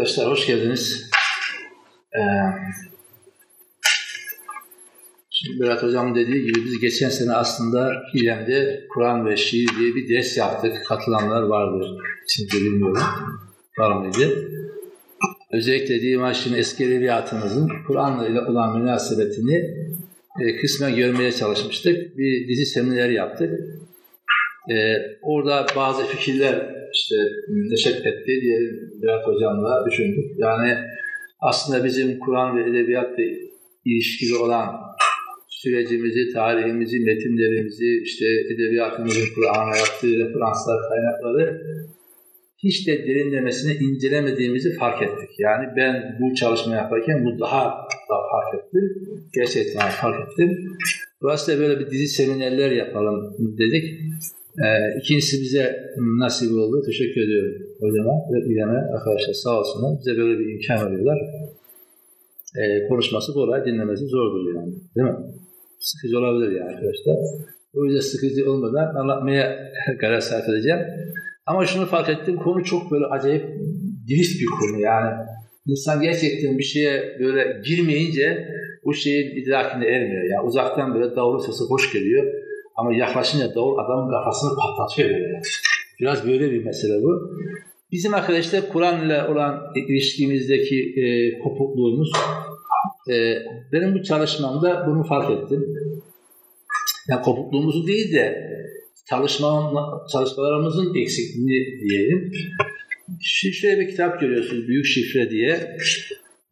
Arkadaşlar hoş geldiniz. Ee, şimdi Berat Hocam dediği gibi biz geçen sene aslında İrem'de Kur'an ve şiir diye bir ders yaptık. Katılanlar vardır. Şimdi bilmiyorum. Var mıydı? Özellikle Dimaş'ın eski edebiyatımızın Kur'an'la ile olan münasebetini e, kısmen görmeye çalışmıştık. Bir dizi seminer yaptık. E, orada bazı fikirler işte neşet etti diye Berat Hocam'la düşündük. Yani aslında bizim Kur'an ve edebiyatla ilişkili olan sürecimizi, tarihimizi, metinlerimizi, işte edebiyatımızın Kur'an'a yaptığı referanslar, kaynakları hiç de derinlemesine incelemediğimizi fark ettik. Yani ben bu çalışma yaparken bu daha da fark ettim. Gerçekten fark ettim. Dolayısıyla böyle bir dizi seminerler yapalım dedik. Ee, ikincisi bize nasip oldu. Teşekkür ediyorum hocama ve İrem'e arkadaşlar sağ olsunlar. Bize böyle bir imkan veriyorlar. Ee, konuşması kolay, dinlemesi zordur yani. Değil mi? Sıkıcı olabilir yani arkadaşlar. O yüzden sıkıcı olmadan anlatmaya karar sarf edeceğim. Ama şunu fark ettim, konu çok böyle acayip giriş bir konu yani. İnsan gerçekten bir şeye böyle girmeyince bu şeyin idrakine ermiyor. Yani uzaktan böyle davul sesi hoş geliyor ama yaklaşınca davul adamın kafasını patlatıyor böyle. Biraz böyle bir mesele bu. Bizim arkadaşlar Kur'an ile olan ilişkimizdeki e, kopukluğumuz e, benim bu çalışmamda bunu fark ettim. Yani kopukluğumuzu değil de çalışma, çalışmalarımızın eksikliğini diyelim. Şöyle bir kitap görüyorsunuz Büyük Şifre diye.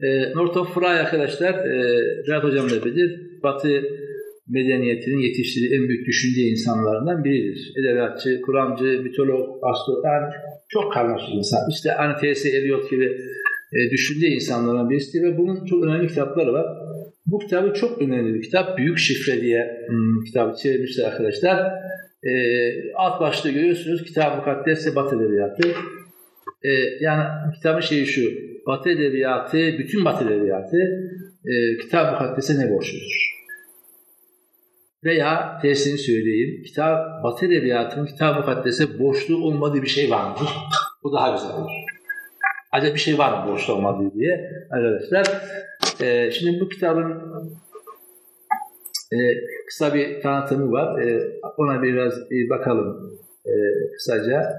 E, Northrop Frye arkadaşlar, e, Berat Hocam da bilir, Batı medeniyetinin yetiştirdiği en büyük düşünce insanlarından biridir. Edebiyatçı, Kur'ancı, mitolog, astro, yani çok karmaşık insan. İşte hani T.S. Eliot gibi e, düşünce insanlarından birisi ve bunun çok önemli kitapları var. Bu kitabı çok önemli bir kitap. Büyük Şifre diye hmm, kitabı çevirmişler arkadaşlar. E, alt başlığı görüyorsunuz. Kitap Mukaddes Batı Edebiyatı. E, yani kitabın şeyi şu. Batı Edebiyatı, bütün Batı Edebiyatı e, Mukaddes'e ne borçludur? Veya tersini söyleyeyim, kitap, Batı Edebiyatı'nın kitap mukaddese borçlu olmadığı bir şey var mı? Bu daha güzel olur. Acaba bir şey var mı borçlu olmadığı diye arkadaşlar. E, şimdi bu kitabın e, kısa bir tanıtımı var. E, ona biraz e, bakalım e, kısaca.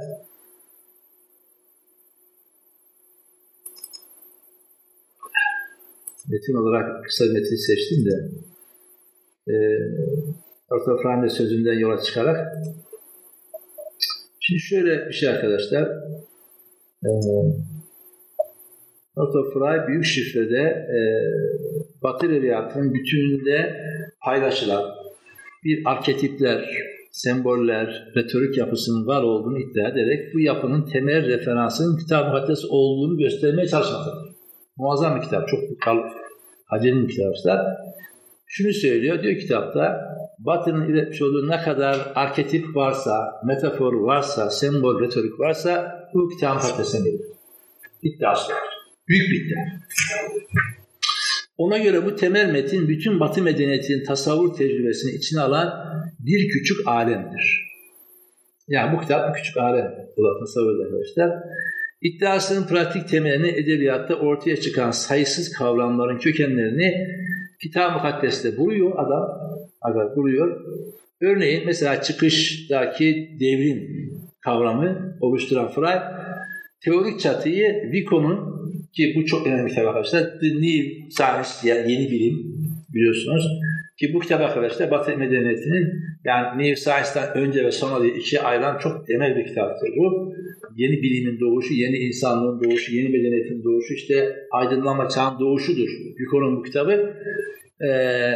Metin olarak kısa metin seçtim de e, ortografrande sözünden yola çıkarak şimdi şöyle bir şey arkadaşlar e, ortografray büyük şifrede e, Batı edebiyatının bütününde paylaşılan bir arketipler, semboller, retorik yapısının var olduğunu iddia ederek bu yapının temel referansının kitap mukaddes olduğunu göstermeye çalışmaktadır. Muazzam bir kitap, çok acele bir kitaplar. Şunu söylüyor, diyor kitapta Batı'nın üretmiş olduğu ne kadar arketip varsa, metafor varsa, sembol, retorik varsa bu kitabın patatesine gelir. İddiası var. Büyük bir iddia. Ona göre bu temel metin bütün Batı medeniyetinin tasavvur tecrübesini içine alan bir küçük alemdir. Yani bu kitap bir küçük alem olan tasavvur arkadaşlar. İddiasının pratik temelini edebiyatta ortaya çıkan sayısız kavramların kökenlerini Kitab-ı Mukaddes'te buluyor adam, adam buluyor. Örneğin mesela çıkıştaki devrim kavramı oluşturan Freud teorik çatıyı Vico'nun ki bu çok önemli bir kitap arkadaşlar. The New Science yani yeni bilim biliyorsunuz. Ki bu kitap arkadaşlar Batı medeniyetinin yani New Science'dan önce ve sonra diye ikiye ayrılan çok temel bir kitaptır bu. Yeni bilimin doğuşu, yeni insanlığın doğuşu, yeni medeniyetin doğuşu, işte aydınlanma çağın doğuşudur. Vico'nun bu kitabı. Ee,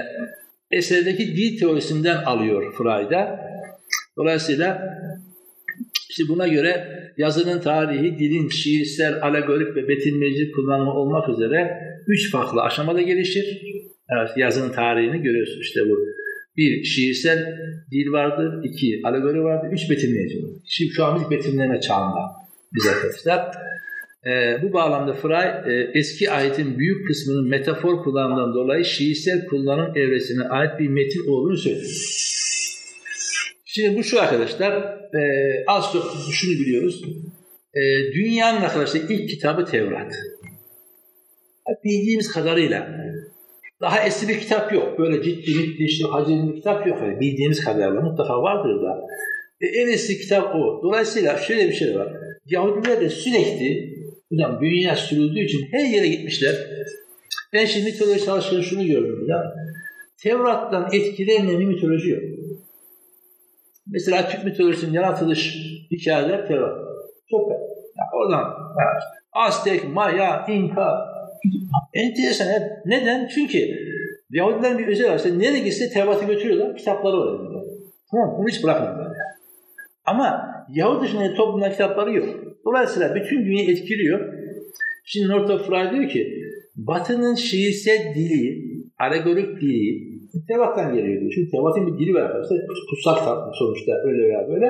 eserdeki dil teorisinden alıyor Freud'a. Dolayısıyla işte buna göre yazının tarihi, dilin şiirsel, alegorik ve betimleyici kullanımı olmak üzere üç farklı aşamada gelişir. Evet, yazının tarihini görüyorsunuz işte bu. Bir, şiirsel dil vardır. iki alegori vardır. Üç, betimleyici vardır. Şimdi şu an biz betimleme çağında biz arkadaşlar. Ee, bu bağlamda Fry e, eski ayetin büyük kısmının metafor kullanımından dolayı şiirsel kullanım evresine ait bir metin olduğunu söylüyor. Şimdi bu şu arkadaşlar, e, az çok şunu biliyoruz. E, dünyanın arkadaşlar ilk kitabı Tevrat. bildiğimiz kadarıyla daha eski bir kitap yok. Böyle ciddi ciddi işte hacimli bir kitap yok. Yani bildiğimiz kadarıyla mutlaka vardır da. E, en eski kitap o. Dolayısıyla şöyle bir şey var. Yahudiler de sürekli hocam dünya sürüldüğü için her yere gitmişler. Ben şimdi mitoloji çalışırken şunu gördüm ya. Tevrat'tan etkilenmeyen bir mitoloji yok. Mesela Türk mitolojisinin yaratılış hikayeler Tevrat. Çok yani oradan yani Aztek, Maya, İnka, Enteresan. Neden? Çünkü Yahudilerin bir özel var. İşte nereye gitse Tevrat'ı götürüyorlar, kitapları var elinde. Tamam Bunu hiç bırakmıyorlar. Ama Yahudi dışında toplumda kitapları yok. Dolayısıyla bütün dünyayı etkiliyor. Şimdi Northrop Frye diyor ki Batı'nın şiirsel dili, alegorik dili Tevrat'tan geliyor diyor. Çünkü Tevrat'ın bir dili var arkadaşlar. Kutsal kitap sonuçta öyle veya böyle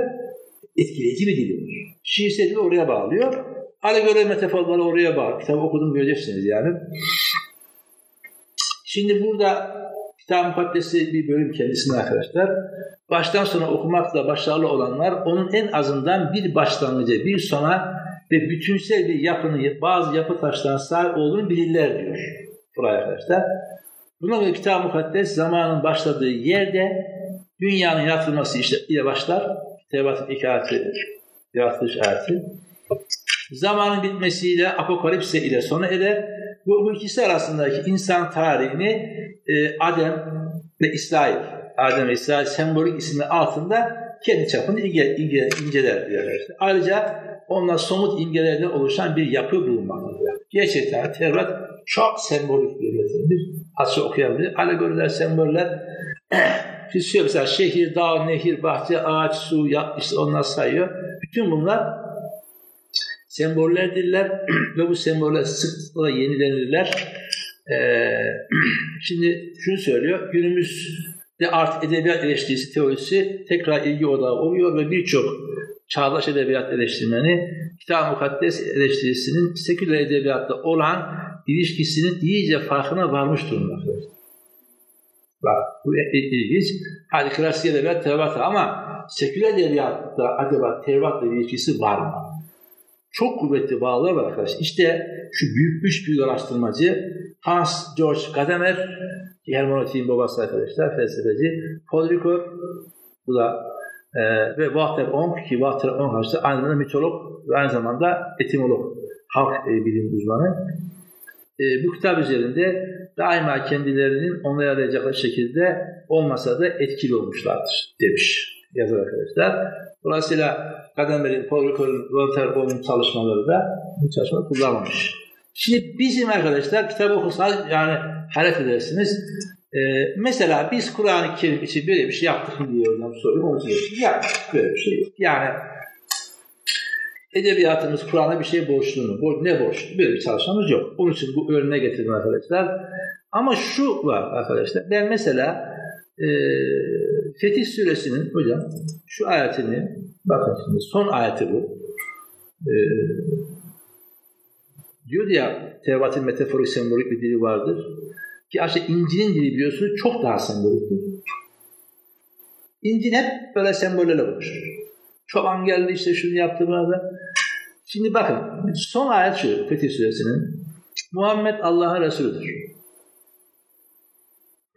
etkileyici bir dili var. Şiirsel dili oraya bağlıyor. Alegori metaforları oraya bağlı. Kitabı okudum göreceksiniz yani. Şimdi burada Kitab-ı Mukaddes'i bir bölüm kendisine arkadaşlar. Baştan sona okumakla başarılı olanlar onun en azından bir başlangıcı, bir sona ve bütünsel bir yapını, bazı yapı taşlarına sahip olduğunu bilirler diyor. Buraya arkadaşlar. Buna göre Kitab-ı Mukaddes zamanın başladığı yerde dünyanın yaratılması işte ile başlar. Tevrat'ın ilk ayeti, yaratılış ayeti zamanın bitmesiyle apokalipse ile sona erer. Bu, bu ikisi arasındaki insan tarihini e, Adem ve İsrail, Adem ve İsrail sembolik isimli altında kendi çapını ince, ince, inceler diyorlar. Ayrıca onlar somut imgelerden oluşan bir yapı bulunmaktadır. Gerçekten Tevrat çok sembolik bir metindir. Açı okuyabilir. Alegoriler, semboller. Biz mesela şehir, dağ, nehir, bahçe, ağaç, su, yap, işte onlar sayıyor. Bütün bunlar sembollerdirler ve bu semboller sıklıkla yenilenirler. Ee, şimdi şunu söylüyor, günümüzde artık edebiyat eleştirisi teorisi tekrar ilgi odağı oluyor ve birçok çağdaş edebiyat eleştirmeni Kitab-ı Mukaddes eleştirisinin seküler edebiyatta olan ilişkisinin iyice farkına varmış durumda. Bak bu ilginç. Hadi klasik edebiyat Tevrat ama seküler edebiyatta acaba Tevrat'la ilişkisi var mı? Çok kuvvetli bağlar var arkadaşlar. İşte şu büyük üç büyük araştırmacı Hans George Gadamer, hermeneutiğin babası arkadaşlar, felsefeci. Paul Ricoeur, bu da e, ve Walter Ong ki Walter Ong arkadaşlar aynı zamanda mitolog ve aynı zamanda etimolog, halk e, bilim uzmanı. E, bu kitap üzerinde daima kendilerinin onlara yarayacakları şekilde olmasa da etkili olmuşlardır demiş yazar arkadaşlar. Dolayısıyla Ricoeur'un, Walter Bowen'in çalışmaları da bu çalışmaları kullanmamış. Şimdi bizim arkadaşlar kitabı okusanız yani hayret edersiniz. Ee, mesela biz Kur'an-ı Kerim için böyle bir şey yaptık mı diye hocam soruyor. Onu için yaptık. Böyle bir şey yok. Yani edebiyatımız Kur'an'a bir şey borçlu mu? Ne borçlu? Böyle bir çalışmamız yok. Onun için bu örneğe getirdim arkadaşlar. Ama şu var arkadaşlar. Ben mesela e, Fetih Suresinin hocam şu ayetini bakın şimdi son ayeti bu. E, diyor ya Tevrat'ın metaforik sembolik bir dili vardır. Ki aslında İncil'in dili biliyorsunuz çok daha semboliktir. İncil hep böyle sembollerle konuşur. Çoban geldi işte şunu yaptı burada. Şimdi bakın son ayet şu Fetih Suresinin Muhammed Allah'ın Resulüdür.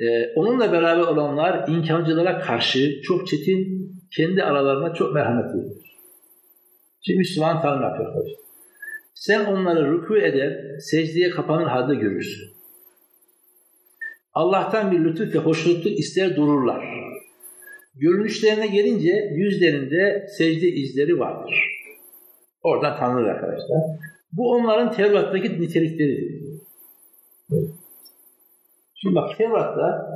Ee, onunla beraber olanlar inkarcılara karşı çok çetin, kendi aralarına çok merhametlidir. Şimdi Müslüman tanım yapıyor. Sen onları rükû eder, secdeye kapanır halde görürsün. Allah'tan bir lütuf ve hoşnutluk ister dururlar. Görünüşlerine gelince yüzlerinde secde izleri vardır. Oradan tanınır arkadaşlar. Bu onların Tevrat'taki nitelikleridir. Şimdi bak Tevrat'ta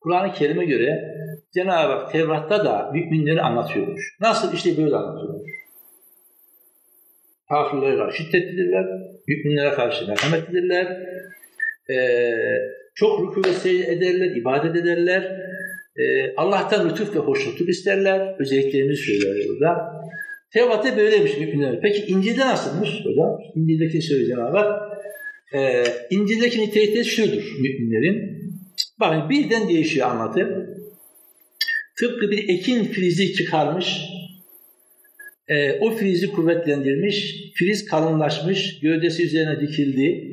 Kur'an-ı Kerim'e göre Cenab-ı Hak Tevrat'ta da müminleri anlatıyormuş. Nasıl? işte böyle anlatıyormuş. Kafirlere karşı şiddetlidirler, müminlere karşı merhametlidirler, ee, çok rükû ve ederler, ibadet ederler, ee, Allah'tan lütuf ve hoşnutluk isterler, özelliklerini söylüyor burada. Tevrat'ta böyleymiş müminler. Peki İncil'de nasılmış hocam? İncil'deki söyleyeceğim Cenab-ı e, İncil'deki nitelikleri şudur müminlerin. Bakın birden değişiyor anlatı. Tıpkı bir ekin filizi çıkarmış, e, o filizi kuvvetlendirmiş, filiz kalınlaşmış, gövdesi üzerine dikildi,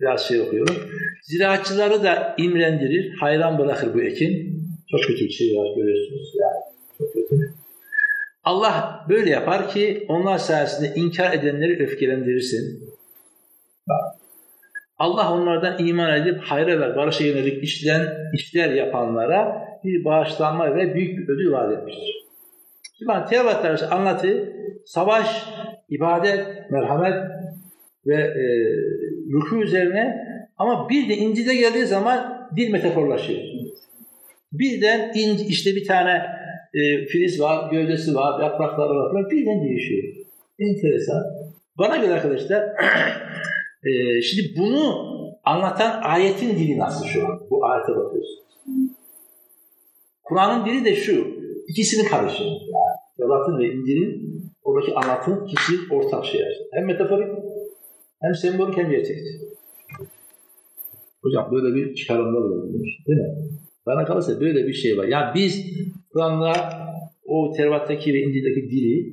biraz şey okuyorum. Ziraatçıları da imrendirir, hayran bırakır bu ekin. Çok kötü bir şey var görüyorsunuz. Yani çok kötü. Allah böyle yapar ki onlar sayesinde inkar edenleri öfkelendirirsin. Allah onlardan iman edip hayra ve barışa yönelik işlen, işler yapanlara bir bağışlanma ve büyük bir ödül vaat etmiştir. Şimdi Tevrat'ta anlatı savaş, ibadet, merhamet ve e, ruku üzerine ama bir de İncil'de geldiği zaman dil metaforlaşıyor. Birden inci, işte bir tane e, filiz var, gövdesi var, yaprakları var birden değişiyor. Enteresan. Bana göre arkadaşlar e, şimdi bunu anlatan ayetin dili nasıl şu an? Bu ayete bakıyorsunuz. Kur'an'ın dili de şu. İkisini karışıyor. Yani ve İncil'in oradaki anlatım kişi ortak şey. Hem metaforik hem sembolik hem gerçekçi. Hocam böyle bir çıkarımda bulunmuş. Değil mi? Bana kalırsa böyle bir şey var. Yani biz Kur'an'la o Tevrat'taki ve İncil'deki dili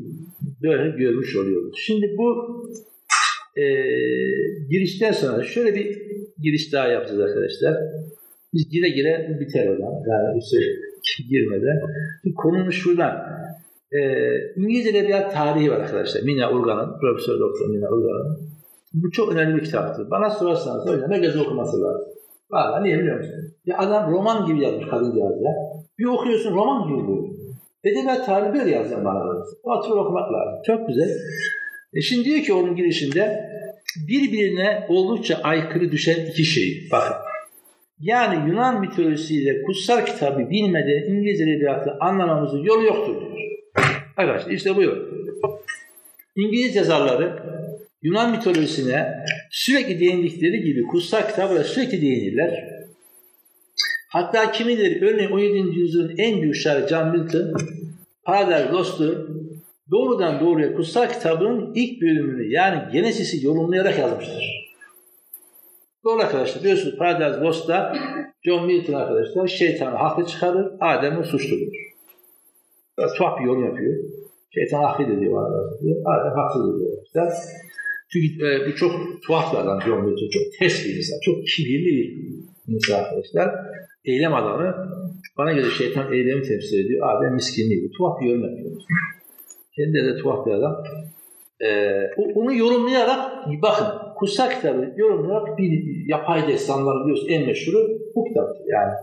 böyle görmüş oluyoruz. Şimdi bu e, girişten sonra şöyle bir giriş daha yapacağız arkadaşlar. Biz gire gire biter hocam. Yani işte girmeden. Konumuz şuradan. E, İngilizce Edebiyat Tarihi var arkadaşlar. Mina Urgan'ın, Profesör Doktor Mina Urgan'ın. Bu çok önemli bir kitaptır. Bana sorarsanız hocam herkes okuması lazım. Valla niye biliyor musun? Ya adam roman gibi yazmış kadıncağız ya. Bir okuyorsun roman gibi bu. Edebiyat tarihi böyle yazacağım bana. Oturup okumak lazım. Çok güzel. E şimdi diyor ki onun girişinde birbirine oldukça aykırı düşen iki şey. Bakın. Yani Yunan mitolojisiyle kutsal kitabı bilmeden İngiliz edebiyatı anlamamızın yolu yoktur diyor. Arkadaşlar işte bu yol. İngiliz yazarları Yunan mitolojisine sürekli değindikleri gibi kutsal kitabına sürekli değinirler. Hatta kimileri örneğin 17. yüzyılın en büyük şairi John Milton Paradise Lost'u doğrudan doğruya kutsal kitabının ilk bölümünü yani Genesis'i yorumlayarak yazmıştır. Doğru arkadaşlar biliyorsunuz Paradise Lost'ta John Milton arkadaşlar şeytanı haklı çıkarır, Adem'i suçludur. Biraz tuhaf bir yorum yapıyor. Şeytan haklı diyor bana. Adem haksız diyor. İşte çünkü e, bu çok tuhaf bir adam John Milton. Çok ters bir insan. Çok kibirli bir insan arkadaşlar. Eylem adamı. Bana göre şeytan eylemi temsil ediyor. Adem miskinliği. Tuhaf bir yorum yapıyor. Kendi de tuhaf bir adam. Ee, onu yorumlayarak bakın kutsal kitabı yorumlayarak bir yapay destanlar biliyorsun en meşhuru bu kitaptır. Yani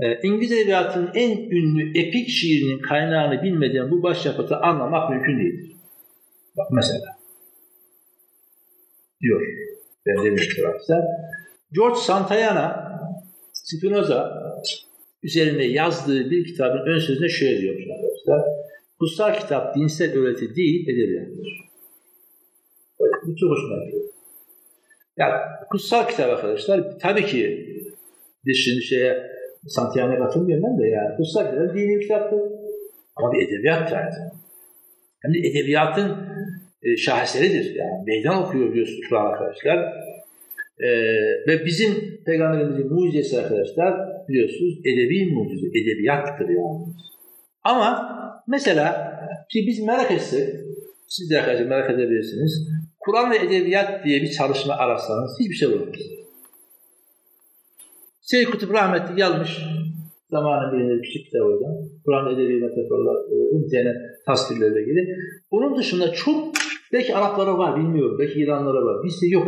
e, İngiliz Edebiyatı'nın en ünlü epik şiirinin kaynağını bilmeden bu başyapıtı anlamak mümkün değildir. Bak mesela diyor. Ben demiştim arkadaşlar. George Santayana Spinoza üzerinde yazdığı bir kitabın ön sözüne şöyle diyor arkadaşlar. Kutsal kitap dinsel öğreti değil, edebiyattır. Bu çok hoşuma gidiyor. Yani kutsal kitap arkadaşlar tabii ki biz şimdi şeye Santiago'ya katılmıyorum ben de yani. Kutsal kitap dini bir kitaptır. Ama bir edebiyat yani. Hem de edebiyatın e, şaheseridir. Yani meydan okuyor biliyorsunuz Kur'an arkadaşlar. E, ve bizim Peygamberimizin mucizesi arkadaşlar biliyorsunuz edebi mucize, edebiyattır yani. Ama mesela ki biz merak etsek, siz de arkadaşlar merak edebilirsiniz. Kur'an ve edebiyat diye bir çalışma ararsanız hiçbir şey olmaz. Seyyid Kutup rahmetli yazmış zamanın bir küçük kitap hocam. Kur'an edebi metaforlar, üzerine tasvirlerle ilgili. Onun dışında çok belki Araplara var bilmiyorum. Belki İranlara var. Bizde yok.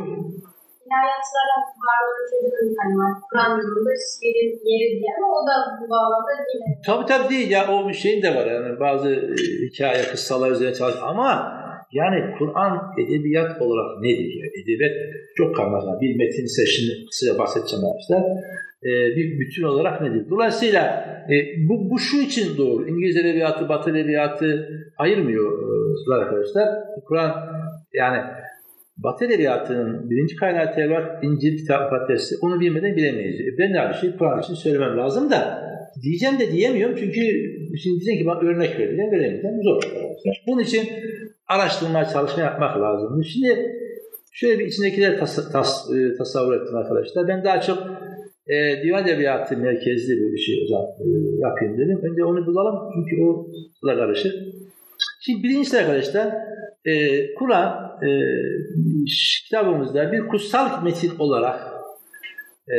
İlahiyatçılardan varlığı çocuğun tane var. Kur'an yolunda şiirin yeri diye ama o da bu bağlamda yine. Tabii tabii değil ya o bir şeyin de var yani bazı e, hikaye, kıssalar üzerine çalış ama yani Kur'an edebiyat olarak nedir? Yani edebiyat çok karmaşık. Bir metin ise şimdi kısaca bahsedeceğim arkadaşlar. Ee, bir bütün olarak nedir? Dolayısıyla e, bu, bu şu için doğru. İngiliz edebiyatı, Batı edebiyatı ayırmıyor e, arkadaşlar. Kur'an yani Batı edebiyatının birinci kaynağı Tevrat, İncil, Kitap, Patatesi onu bilmeden bilemeyiz. E, ben de aynı şeyi Kur'an için söylemem lazım da diyeceğim de diyemiyorum çünkü şimdi diyeceksin ki bana örnek vereceğim, veremeyeceğim. Zor. Bunun için araştırma, çalışma yapmak lazım. Şimdi şöyle bir içindekileri tas, tas, e, tasavvur ettim arkadaşlar. Ben daha çok e, divan edebiyatı merkezli bir şey hocam e, yapayım dedim. Önce onu bulalım çünkü o da karışır. Şimdi birincisi arkadaşlar e, Kur'an e, kitabımızda bir kutsal metin olarak e,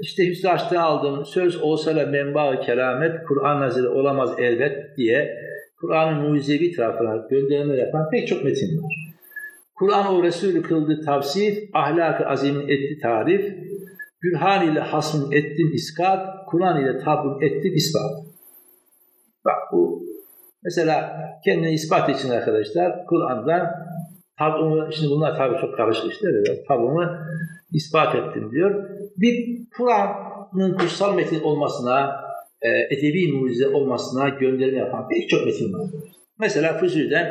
işte Hüsnü Aç'tan aldığım söz olsa da menba keramet Kur'an nazili olamaz elbet diye Kur'an'ın mucizevi tarafına gönderme yapan pek çok metin var. Kur'an o Resulü kıldı tavsif, ahlak-ı azimin etti tarif, Gülhan ile hasmın ettim iskat, Kur'an ile tabbun ettim ispat. Bak bu mesela kendini ispat için arkadaşlar Kur'an'dan tabumu, şimdi bunlar tabi çok karışık işler ya, tabumu ispat ettim diyor. Bir Kur'an'ın kutsal metin olmasına, e, edebi mucize olmasına gönderme yapan pek çok metin var. Mesela Füzül'den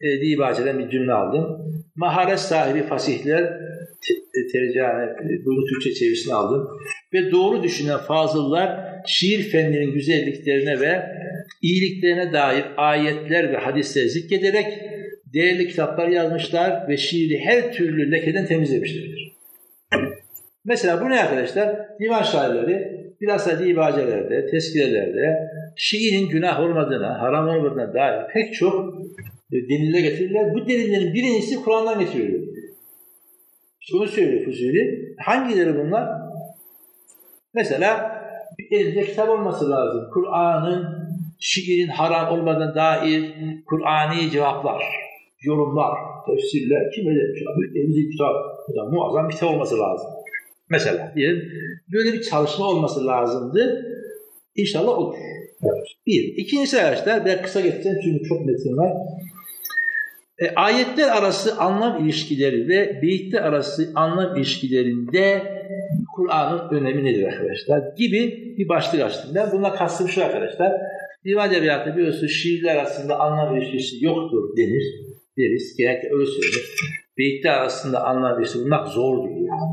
e, Dibace'den bir cümle aldım. Maharet sahibi fasihler te, tercihane, e, bunu Türkçe çevirisini aldım. Ve doğru düşünen fazıllar şiir fenlerinin güzelliklerine ve iyiliklerine dair ayetler ve hadisler zikrederek değerli kitaplar yazmışlar ve şiiri her türlü lekeden temizlemişlerdir. Mesela bu ne arkadaşlar? Divan şairleri bilhassa dibacelerde, tezkirelerde şiirin günah olmadığına, haram olmadığına dair pek çok deliller getirirler. Bu delillerin birincisi Kur'an'dan getiriliyor. İşte bunu söylüyor Fuzuli. Hangileri bunlar? Mesela bir elinde kitap olması lazım. Kur'an'ın şiirin haram olmadığına dair Kur'ani cevaplar, yorumlar, tefsirler, kim ödemiş abi? Elimizde kitap, muazzam bir kitap olması lazım. Mesela diyelim böyle bir çalışma olması lazımdı. İnşallah olur. Bir. İkincisi arkadaşlar, ben kısa geçeceğim çünkü çok metin var. E, ayetler arası anlam ilişkileri ve beyitler arası anlam ilişkilerinde Kur'an'ın önemi nedir arkadaşlar? Gibi bir başlık açtım. Ben bununla kastım şu arkadaşlar. Divan edebiyatı biliyorsunuz şiirler arasında anlam ilişkisi yoktur denir. Deriz. Genellikle öyle söylenir. Beyitler arasında anlam ilişkisi bulmak zordur yani.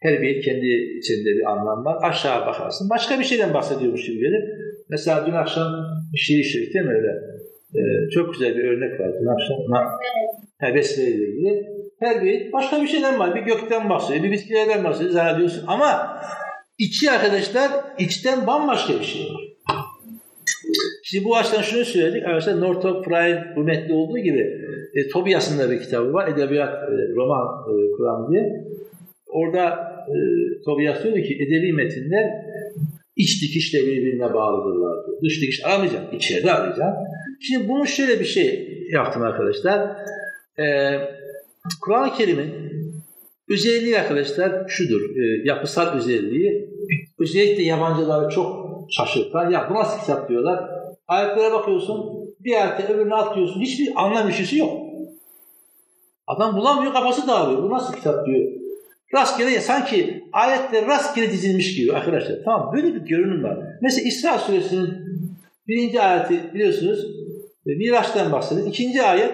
Her beyit kendi içinde bir anlam var. Aşağı bakarsın. Başka bir şeyden bahsediyormuş gibi gelir. Mesela dün akşam şiir işledik değil mi öyle? Ee, çok güzel bir örnek var dün akşam. Ha, Besmele ile ilgili. Her beyit başka bir şeyden var. Bir gökten bahsediyor, bir bitkilerden bahsediyor zannediyorsun. Ama içi arkadaşlar, içten bambaşka bir şey var. Şimdi bu açıdan şunu söyledik. Arkadaşlar Northrop Frye'in bu metni olduğu gibi e, Tobias'ın da bir kitabı var. Edebiyat, e, roman e, Kur'an diye. Orada e, Tobias diyor ki edebi metinler iç dikişle birbirine bağlıdırlar diyor. Dış dikiş aramayacağım, içeride arayacağım. Şimdi bunu şöyle bir şey yaptım arkadaşlar. Ee, Kur'an-ı Kerim'in özelliği arkadaşlar şudur. E, yapısal özelliği özellikle yabancıları çok şaşırtan. Ya bu nasıl kitap diyorlar. Ayetlere bakıyorsun. Bir ayette öbürüne atlıyorsun. Hiçbir anlam işisi yok. Adam bulamıyor kafası dağılıyor. Bu nasıl kitap diyor. Rastgele sanki ayetler rastgele dizilmiş gibi arkadaşlar. Tamam böyle bir görünüm var. Mesela İsra suresinin birinci ayeti biliyorsunuz Miraç'tan bahsediyor. İkinci ayet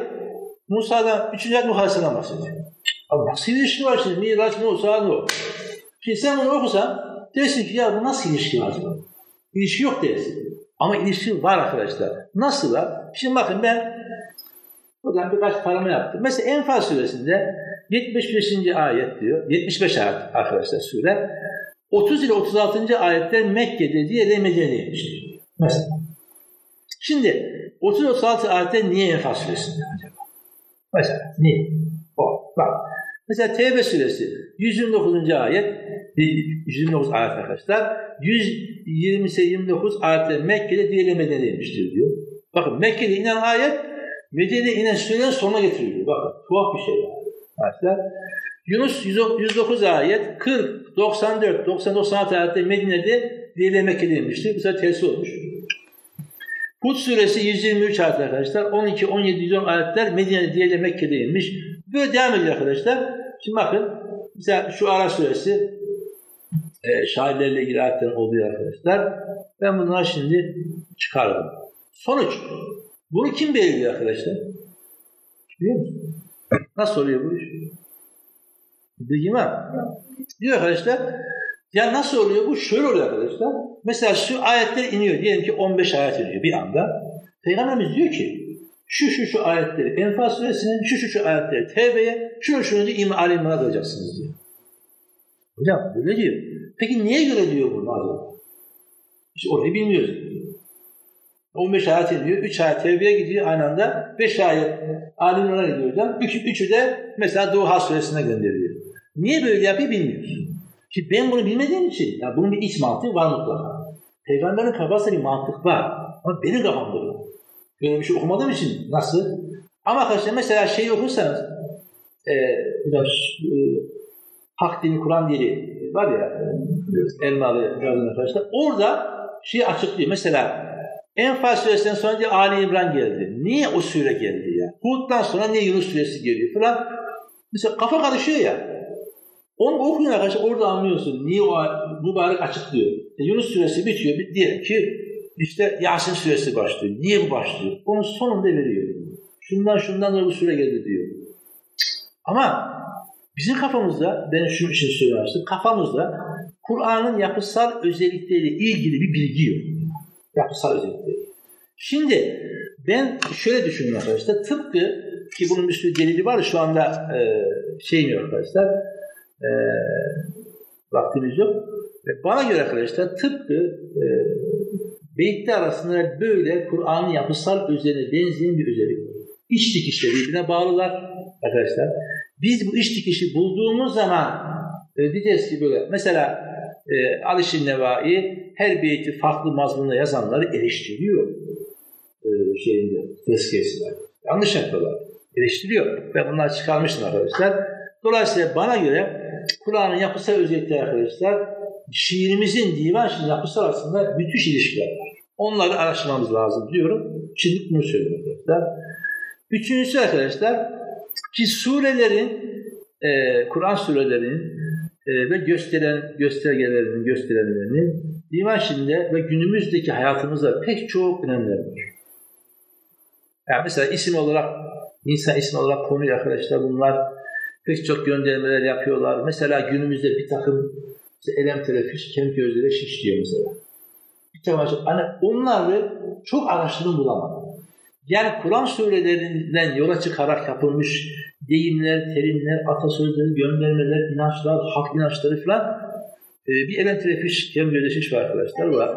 Musa'dan, üçüncü ayet Aleyhisselam bahsediyor. Abi nasıl ilişki var şimdi? Miraç, Musa, Nuh. Şimdi sen bunu okusan dersin ki ya bu nasıl ilişki var? İlişki yok dersin. Ama ilişki var arkadaşlar. Nasıl var? Şimdi bakın ben buradan birkaç tarama yaptım. Mesela Enfal suresinde 75. ayet diyor. 75 ayet arkadaşlar sure. 30 ile 36. ayetler Mekke'de diye Medine'deymiştir. Mesela. Şimdi 30-36 ayette niye Enfal suresinde acaba? Mesela niye? O, bak. Mesela Tevbe suresi 129. ayet 129 ayet arkadaşlar 120-29 ayette Mekke'de diğeri Medine'deymiştir diyor. Bakın Mekke'de inen ayet Medine'de inen surelerin sonuna getiriliyor. Bakın tuhaf bir şey yani. Arkadaşlar. Yunus 109 ayet 40, 94, 96 ayette Medine'de diğeri Mekke'deymiştir. Bu sefer tersi olmuş. Hud suresi 123 ayet arkadaşlar. 12, 17, 110 ayetler Medine'de diğeri Mekke'deymiş. Böyle devam ediyor arkadaşlar. Şimdi bakın mesela şu Ara suresi e, şairlerle ayetlerin oluyor arkadaşlar. Ben bunları şimdi çıkardım. Sonuç. Bunu kim belirliyor arkadaşlar? Biliyor musun? Nasıl oluyor bu iş? Var. Diyor arkadaşlar. Ya nasıl oluyor bu? Şöyle oluyor arkadaşlar. Mesela şu ayetler iniyor. Diyelim ki 15 ayet iniyor bir anda. Peygamberimiz diyor ki şu şu şu ayetleri Enfal suresinin şu şu şu ayetleri Tevbe'ye şu şu diyor İmam Ali İmran'a kalacaksınız diyor. Hocam böyle diyor. Peki niye göre diyor bunu acaba? İşte orayı bilmiyoruz. 15 ayet ediyor. 3 ayet tevbiye gidiyor aynı anda. 5 ayet Ali İmran'a gidiyor hocam. Üç, üçü de mesela Duha suresine gönderiyor. Niye böyle yapıyor bilmiyoruz. Şimdi ben bunu bilmediğim için, yani bunun bir iç mantığı var mutlaka. Peygamberin kafasında bir mantık var. Ama benim kafamda yok. Böyle bir şey okumadığım için nasıl? Ama arkadaşlar mesela şey okursanız e, hocam, e, Hak Dini Kur'an dili var ya e, Elmalı yazın arkadaşlar. Orada şey açıklıyor. Mesela Enfal suresinden sonra diye Ali İmran geldi. Niye o sure geldi ya? Hud'dan sonra niye Yunus suresi geliyor falan. Mesela kafa karışıyor ya. Onu okuyun arkadaşlar orada anlıyorsun. Niye o mübarek açıklıyor. E, Yunus suresi bitiyor. Diyelim ki işte Yasin suresi başlıyor. Niye bu başlıyor? Onun sonunda veriyor. Şundan şundan da bu sure geldi diyor. Ama bizim kafamızda, ben şunu için söylemiştim, kafamızda Kur'an'ın yapısal özellikleriyle ilgili bir bilgi yok. Yapısal özellikleri. Şimdi ben şöyle düşünüyorum arkadaşlar, tıpkı ki bunun bir sürü delili var şu anda e, şeyim yok arkadaşlar, e, vaktimiz yok. Ve bana göre arkadaşlar tıpkı e, beyitler arasında böyle Kur'an'ın yapısal özelliğine benzeyen bir özellik. İç dikişleri birbirine bağlılar arkadaşlar. Biz bu iç dikişi bulduğumuz zaman e, diyeceğiz ki böyle mesela e, Alişin Nevai her beyti farklı mazmunla yazanları eleştiriyor e, şeyinde, tezkiyesinde. Yanlış yapıyorlar. Eleştiriyor. Ve bunlar çıkarmıştım arkadaşlar. Dolayısıyla bana göre Kur'an'ın yapısal özellikleri arkadaşlar şiirimizin divan şiirin yapısı arasında müthiş ilişkiler var. Onları araştırmamız lazım diyorum. Şimdi bunu söylüyorum arkadaşlar. Üçüncüsü arkadaşlar ki surelerin e, Kur'an surelerinin e, ve gösteren göstergelerinin gösterenlerinin divan şiirinde ve günümüzdeki hayatımızda pek çok önemleri var. Yani mesela isim olarak insan ismi olarak konuyu arkadaşlar bunlar pek çok göndermeler yapıyorlar. Mesela günümüzde bir takım işte elem telefiş, kemik gözleri şiş mesela. Bir takım hani onları çok araştırdım bulamadım. Yani Kur'an surelerinden yola çıkarak yapılmış deyimler, terimler, atasözleri, göndermeler, inançlar, hak inançları falan e, bir elem telefiş, kemik gözleri şiş var arkadaşlar. Var.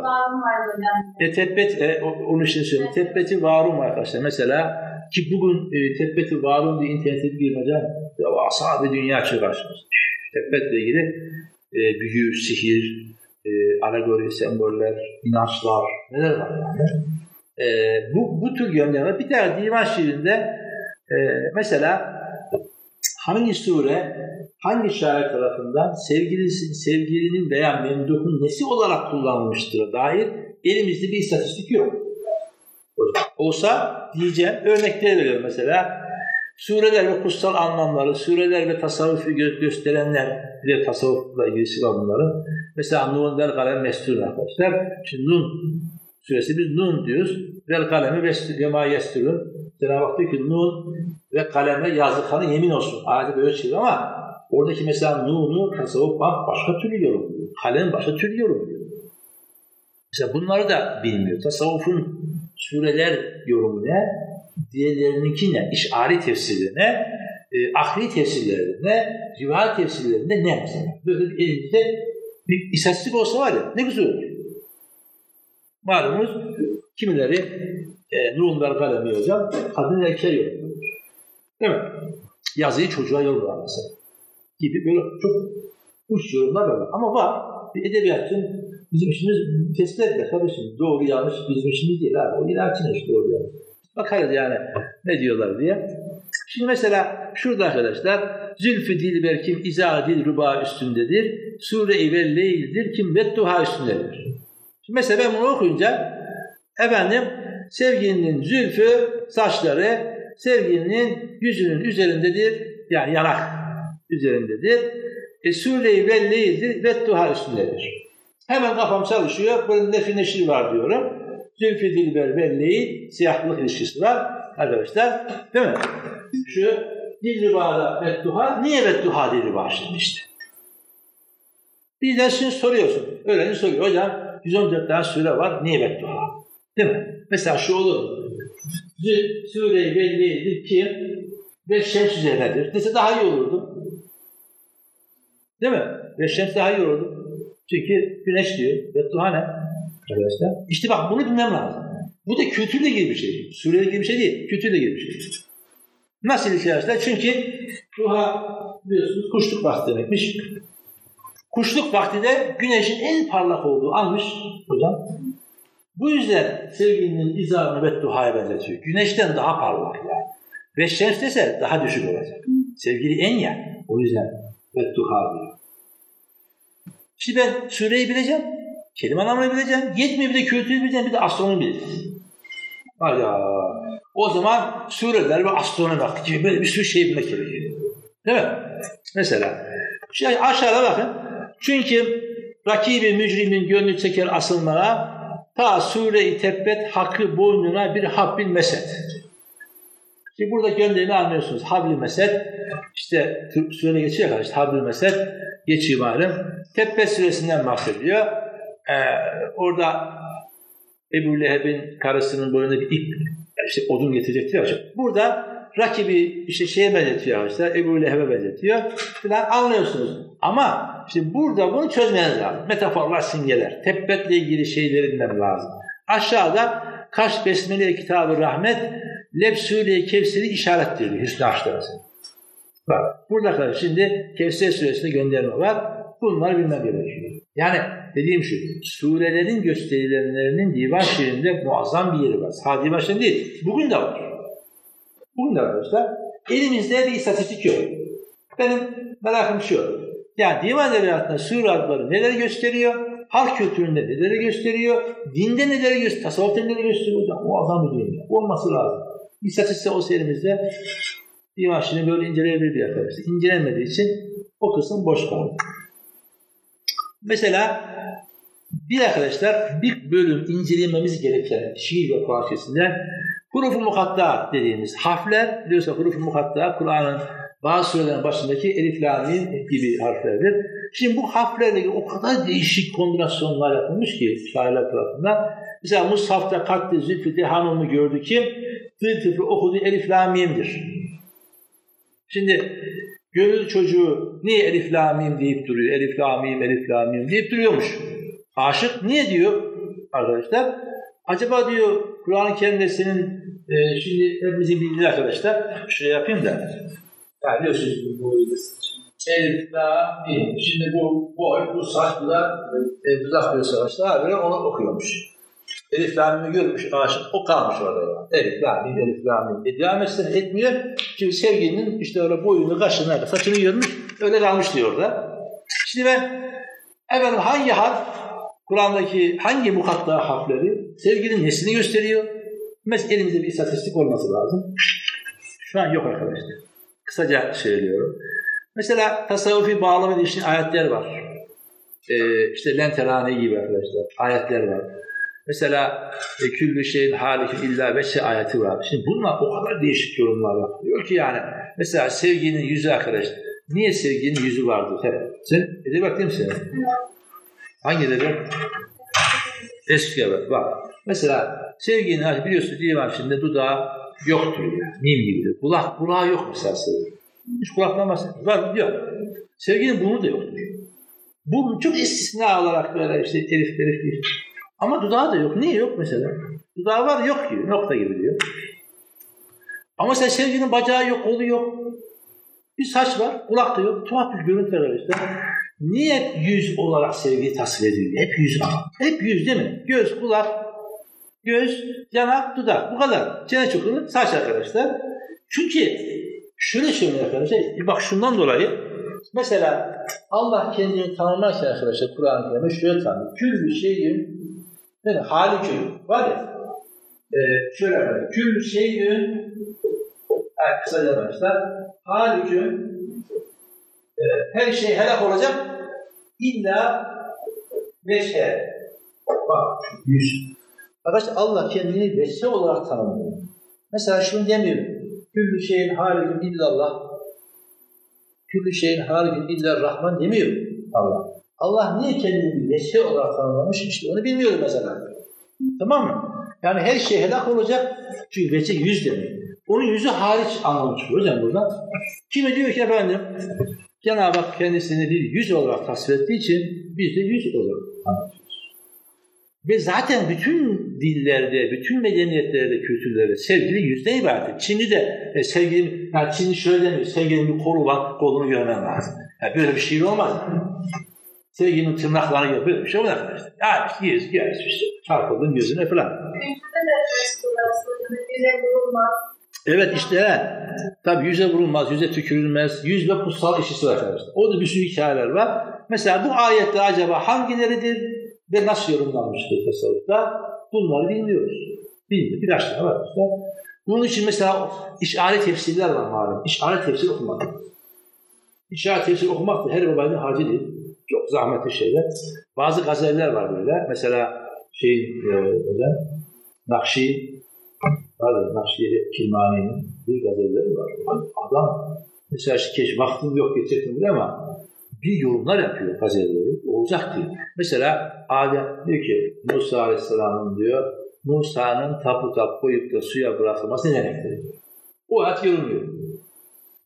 E, tebbet, e, onun için söyleyeyim. Tebbeti varum arkadaşlar. Mesela ki bugün e, tebbeti varum diye internete girin hocam. Devasa bir dünya karşımıza. Tebbetle ilgili e, büyü, sihir, e, alegori, semboller, inançlar, neler var yani. E, bu, bu tür yönler Bir tane divan şiirinde e, mesela hangi sure hangi şair tarafından sevgilisi, sevgilinin veya memduhun nesi olarak kullanılmıştır dair elimizde bir istatistik yok. Olsa diyeceğim, örnekleri veriyorum mesela. Sureler ve kutsal anlamları, sureler ve tasavvufu gö gösterenler, bir tasavvufla ilgisi var bunların. Mesela Nun vel kalem mestur arkadaşlar. Şimdi Nun suresi biz Nun diyoruz. Vel kalemi ve ma yesturun. Cenab-ı Hak diyor ki Nun ve kaleme yazdıklarına yemin olsun. Ayeti böyle çeviriyor ama oradaki mesela Nun'u tasavvuf başka türlü yorumluyor. Kalem başka türlü yorumluyor. Mesela bunları da bilmiyor. Tasavvufun sureler yorumu ne? Diğerlerininki ne? İşari tefsirleri ne? E, ahli tefsirleri ne? Rivayet tefsirlerinde ne mesela? Böyle elimizde bir istatistik olsa var ya ne güzel olur. Malumunuz kimileri e, Nuh'un ver kalemi hocam, kadın erkeğe yorumluyor. Değil mi? Yazıyı çocuğa yorumlar mesela. Gibi böyle çok uç yorumlar var. Ama var. Bir edebiyatçının bizim işimiz tespit etmek kardeşim. Doğru yanlış bizim işimiz değil abi. O ilerçin iş doğru yanlış. Bakarız yani ne diyorlar diye. Şimdi mesela şurada arkadaşlar Zülfü Dilber kim izâ dil ruba üstündedir. Sure-i ve leyldir kim bedduha üstündedir. Mesela ben bunu okuyunca efendim sevgilinin zülfü saçları sevgilinin yüzünün üzerindedir. Yani yanak üzerindedir. E, Sure-i ve bedduha üstündedir. Hemen kafam çalışıyor. Bunun nefi neşir var diyorum. Zülfü Dilber belleği siyahlık ilişkisi var arkadaşlar. Değil mi? Şu Dilriba'da bedduha, niye bedduha Dilriba şimdi işte? Bizden şimdi soruyorsun. Öğrenci soruyor. Hocam 114 tane sure var. Niye bedduha? Değil mi? Mesela şu olur. Sure-i kim? Ve şems üzerinedir. Dese daha iyi olurdu. Değil mi? Ve şems daha iyi olurdu. Çünkü güneş diyor. Bedduha ne? Arkadaşlar. İşte bak bunu bilmem lazım. Bu da kültürle ilgili bir şey. Sureyle ilgili bir şey değil. Kültürle ilgili bir şey. Nasıl ilişkiler? Çünkü duha biliyorsunuz kuşluk vakti demekmiş. Kuşluk vakti de güneşin en parlak olduğu anmış hocam. Bu yüzden sevgilinin izahını bedduhaya benzetiyor. Güneşten daha parlak yani. Ve şems dese daha düşük olacak. Sevgili en ya. O yüzden bedduha diyor. Şimdi ben sureyi bileceğim. Kelime anlamını bileceğim. Yetmiyor bir de kültürü bileceğim. Bir de astronomi bileceğim. Hala. O zaman sureler ve astronomi vakti gibi böyle bir sürü şey bilmek gerekiyor. Değil mi? Mesela. Şimdi aşağıda bakın. Çünkü rakibi mücrimin gönlü çeker asılmaya ta sure-i tebbet hakkı boynuna bir habbil meset. Şimdi burada gönderimi anlıyorsunuz. Habbil meset işte sure geçiyor ya işte habbil meset geçiyor malum. Tebbet suresinden bahsediyor. Ee, orada Ebu Leheb'in karısının boynuna bir ip işte odun getirecekti ya. Burada rakibi işte şeye benzetiyor işte Ebu Leheb'e benzetiyor falan anlıyorsunuz. Ama işte burada bunu çözmeniz lazım. Metaforlar, simgeler. Tebbetle ilgili şeylerinden lazım. Aşağıda Kaş Besmele Kitabı Rahmet Lebsûle Kevser'i işarettir Hüsnü Aşlarası. Bak burada kadar şimdi Kevser suresinde gönderme var. Bunları bilmem gerekiyor. Yani dediğim şu, surelerin gösterilenlerinin divan şiirinde muazzam bir yeri var. Sadece baştan değil, bugün de var. Bugün arkadaşlar elimizde bir istatistik yok. Benim merakım şu. Yani divan edebiyatında sure adları neler gösteriyor? Halk kültüründe neleri gösteriyor? Dinde neleri gösteriyor? Tasavvufta neleri gösteriyor? Hocam muazzam bir dünya. Olması lazım. İstatistik o serimizde divan şiirini böyle inceleyebilir bir arkadaşlar. İncelenmediği için o kısım boş kaldı. Mesela bir arkadaşlar bir bölüm incelememiz gereken şiir ve Kur'an Huruf-u mukatta dediğimiz harfler, biliyorsunuz huruf-u mukatta Kur'an'ın bazı surelerin başındaki elif, la, gibi harflerdir. Şimdi bu harflerle o kadar değişik kombinasyonlar yapılmış ki şairler tarafından. Mesela Mushaf'ta katli zülfü hanımı gördü ki tıfı okudu elif, la, mim'dir. Şimdi gönül çocuğu niye elif, la, mim deyip duruyor? Elif, la, mim, elif, la, mim deyip duruyormuş. Aşık niye diyor arkadaşlar? Acaba diyor Kur'an-ı Kerim'de senin e, şimdi hepimizin bildiği arkadaşlar şuraya yapayım da yani biliyorsunuz bu boyu Elif, La, Mim. Şimdi bu boy, bu saç, bu da e, dudak bir savaşta böyle onu okuyormuş. Elif, La, Mim'i görmüş, aşık, o kalmış orada. Yani. Elif, La, Mim, Elif, La, Mim. E, devam etsin etmiyor. Çünkü sevgilinin işte öyle boyunu, kaşını, saçını görmüş, öyle kalmış diyor orada. Şimdi ben efendim hangi harf Kur'an'daki hangi mukatta harfleri sevginin nesini gösteriyor? Mesela elimizde bir istatistik olması lazım. Şu an yok arkadaşlar. Kısaca söylüyorum. Mesela tasavvufi bağlama için ayetler var. Ee, işte lenterane gibi arkadaşlar. Ayetler var. Mesela e, küllü şeyin halikin illa veçe ayeti var. Şimdi bunlar o kadar değişik yorumlar yapılıyor ki yani. Mesela sevginin yüzü arkadaşlar. Niye sevginin yüzü vardır? Hep. Sen edebiyat değil misin? Hangi edebiyat? Eski evet. Bak. Mesela sevginin biliyorsun divan içinde dudağı yoktur yani. Mim gibidir. Kulak, kulağı yok mesela sevginin. Hiç kulaktan bahsetmiyor. Var? Yok. Sevginin burnu da yoktur. Bu çok istisna olarak böyle işte elif elif değil. Ama dudağı da yok. Niye yok mesela? Dudağı var yok gibi. Nokta gibi diyor. Ama sen sevginin bacağı yok, kolu yok. Bir saç var, kulak da yok. Tuhaf bir görüntü var işte. Niye yüz olarak sevgiyi tasvir ediyor? Hep yüz. Hep yüz değil mi? Göz, kulak, göz, yanak, dudak. Bu kadar. Çene çukuru, saç arkadaşlar. Çünkü şöyle söylüyor arkadaşlar. Bak şundan dolayı mesela Allah kendini tanımlarken arkadaşlar Kur'an-ı Kerim'de şöyle tanımlıyor. Küllü şeyin yani halikü var ya e, şöyle arkadaşlar. Küllü şeyin yani kısaca arkadaşlar halikü e, her şey helak olacak illa veşe. Bak yüz. Arkadaşlar Allah kendini veşe olarak tanımlıyor. Mesela şunu demiyor. Küllü şeyin halikün illallah. Küllü şeyin halikün illar rahman demiyor Allah. Allah niye kendini veşe olarak tanımlamış işte onu bilmiyorum mesela. Tamam mı? Yani her şey helak olacak. Çünkü veçe yüz demek. Onun yüzü hariç anlamış hocam burada. Kimi diyor ki efendim Cenab-ı Hak kendisini bir yüz olarak tasvir ettiği için biz de yüz olarak anlatıyoruz. Ve zaten bütün dillerde, bütün medeniyetlerde, kültürlerde sevgili yüzde ibaret. Çin'i de e, sevgili, yani Çin'i şöyle demiyor, sevgilinin bir kolu var, kolunu görmen lazım. Yani böyle bir şey olmaz. Sevginin tırnaklarını gör, böyle bir şey olmaz arkadaşlar. Yani yüz, göz işte, çarpıldın gözüne falan. Evet işte he. Tabii yüze vurulmaz, yüze tükürülmez. Yüz ve kutsal işisi var arkadaşlar. Orada bir sürü hikayeler var. Mesela bu ayette acaba hangileridir ve nasıl yorumlanmıştır tasavvufta? Bunları bilmiyoruz. Bilmiyoruz. Birkaç tane var işte. Bunun için mesela işaret tefsirler var malum. İşaret tefsir okumak. İşaret tefsir okumak da her babanın harcı değil. Çok zahmetli şeyler. Bazı gazeller var böyle. Mesela şey e, hocam Nakşi Pardon, Nakşiye Kilmani'nin bir gazelleri var. Adam mesela işte keş vaktim yok geçecektim buraya ama bir yorumlar yapıyor gazeteleri. Olacak diyor. Mesela Adem diyor ki Musa Aleyhisselam'ın diyor Musa'nın tapu tap koyup da suya bırakılması ne demektir? O ayet yorumluyor.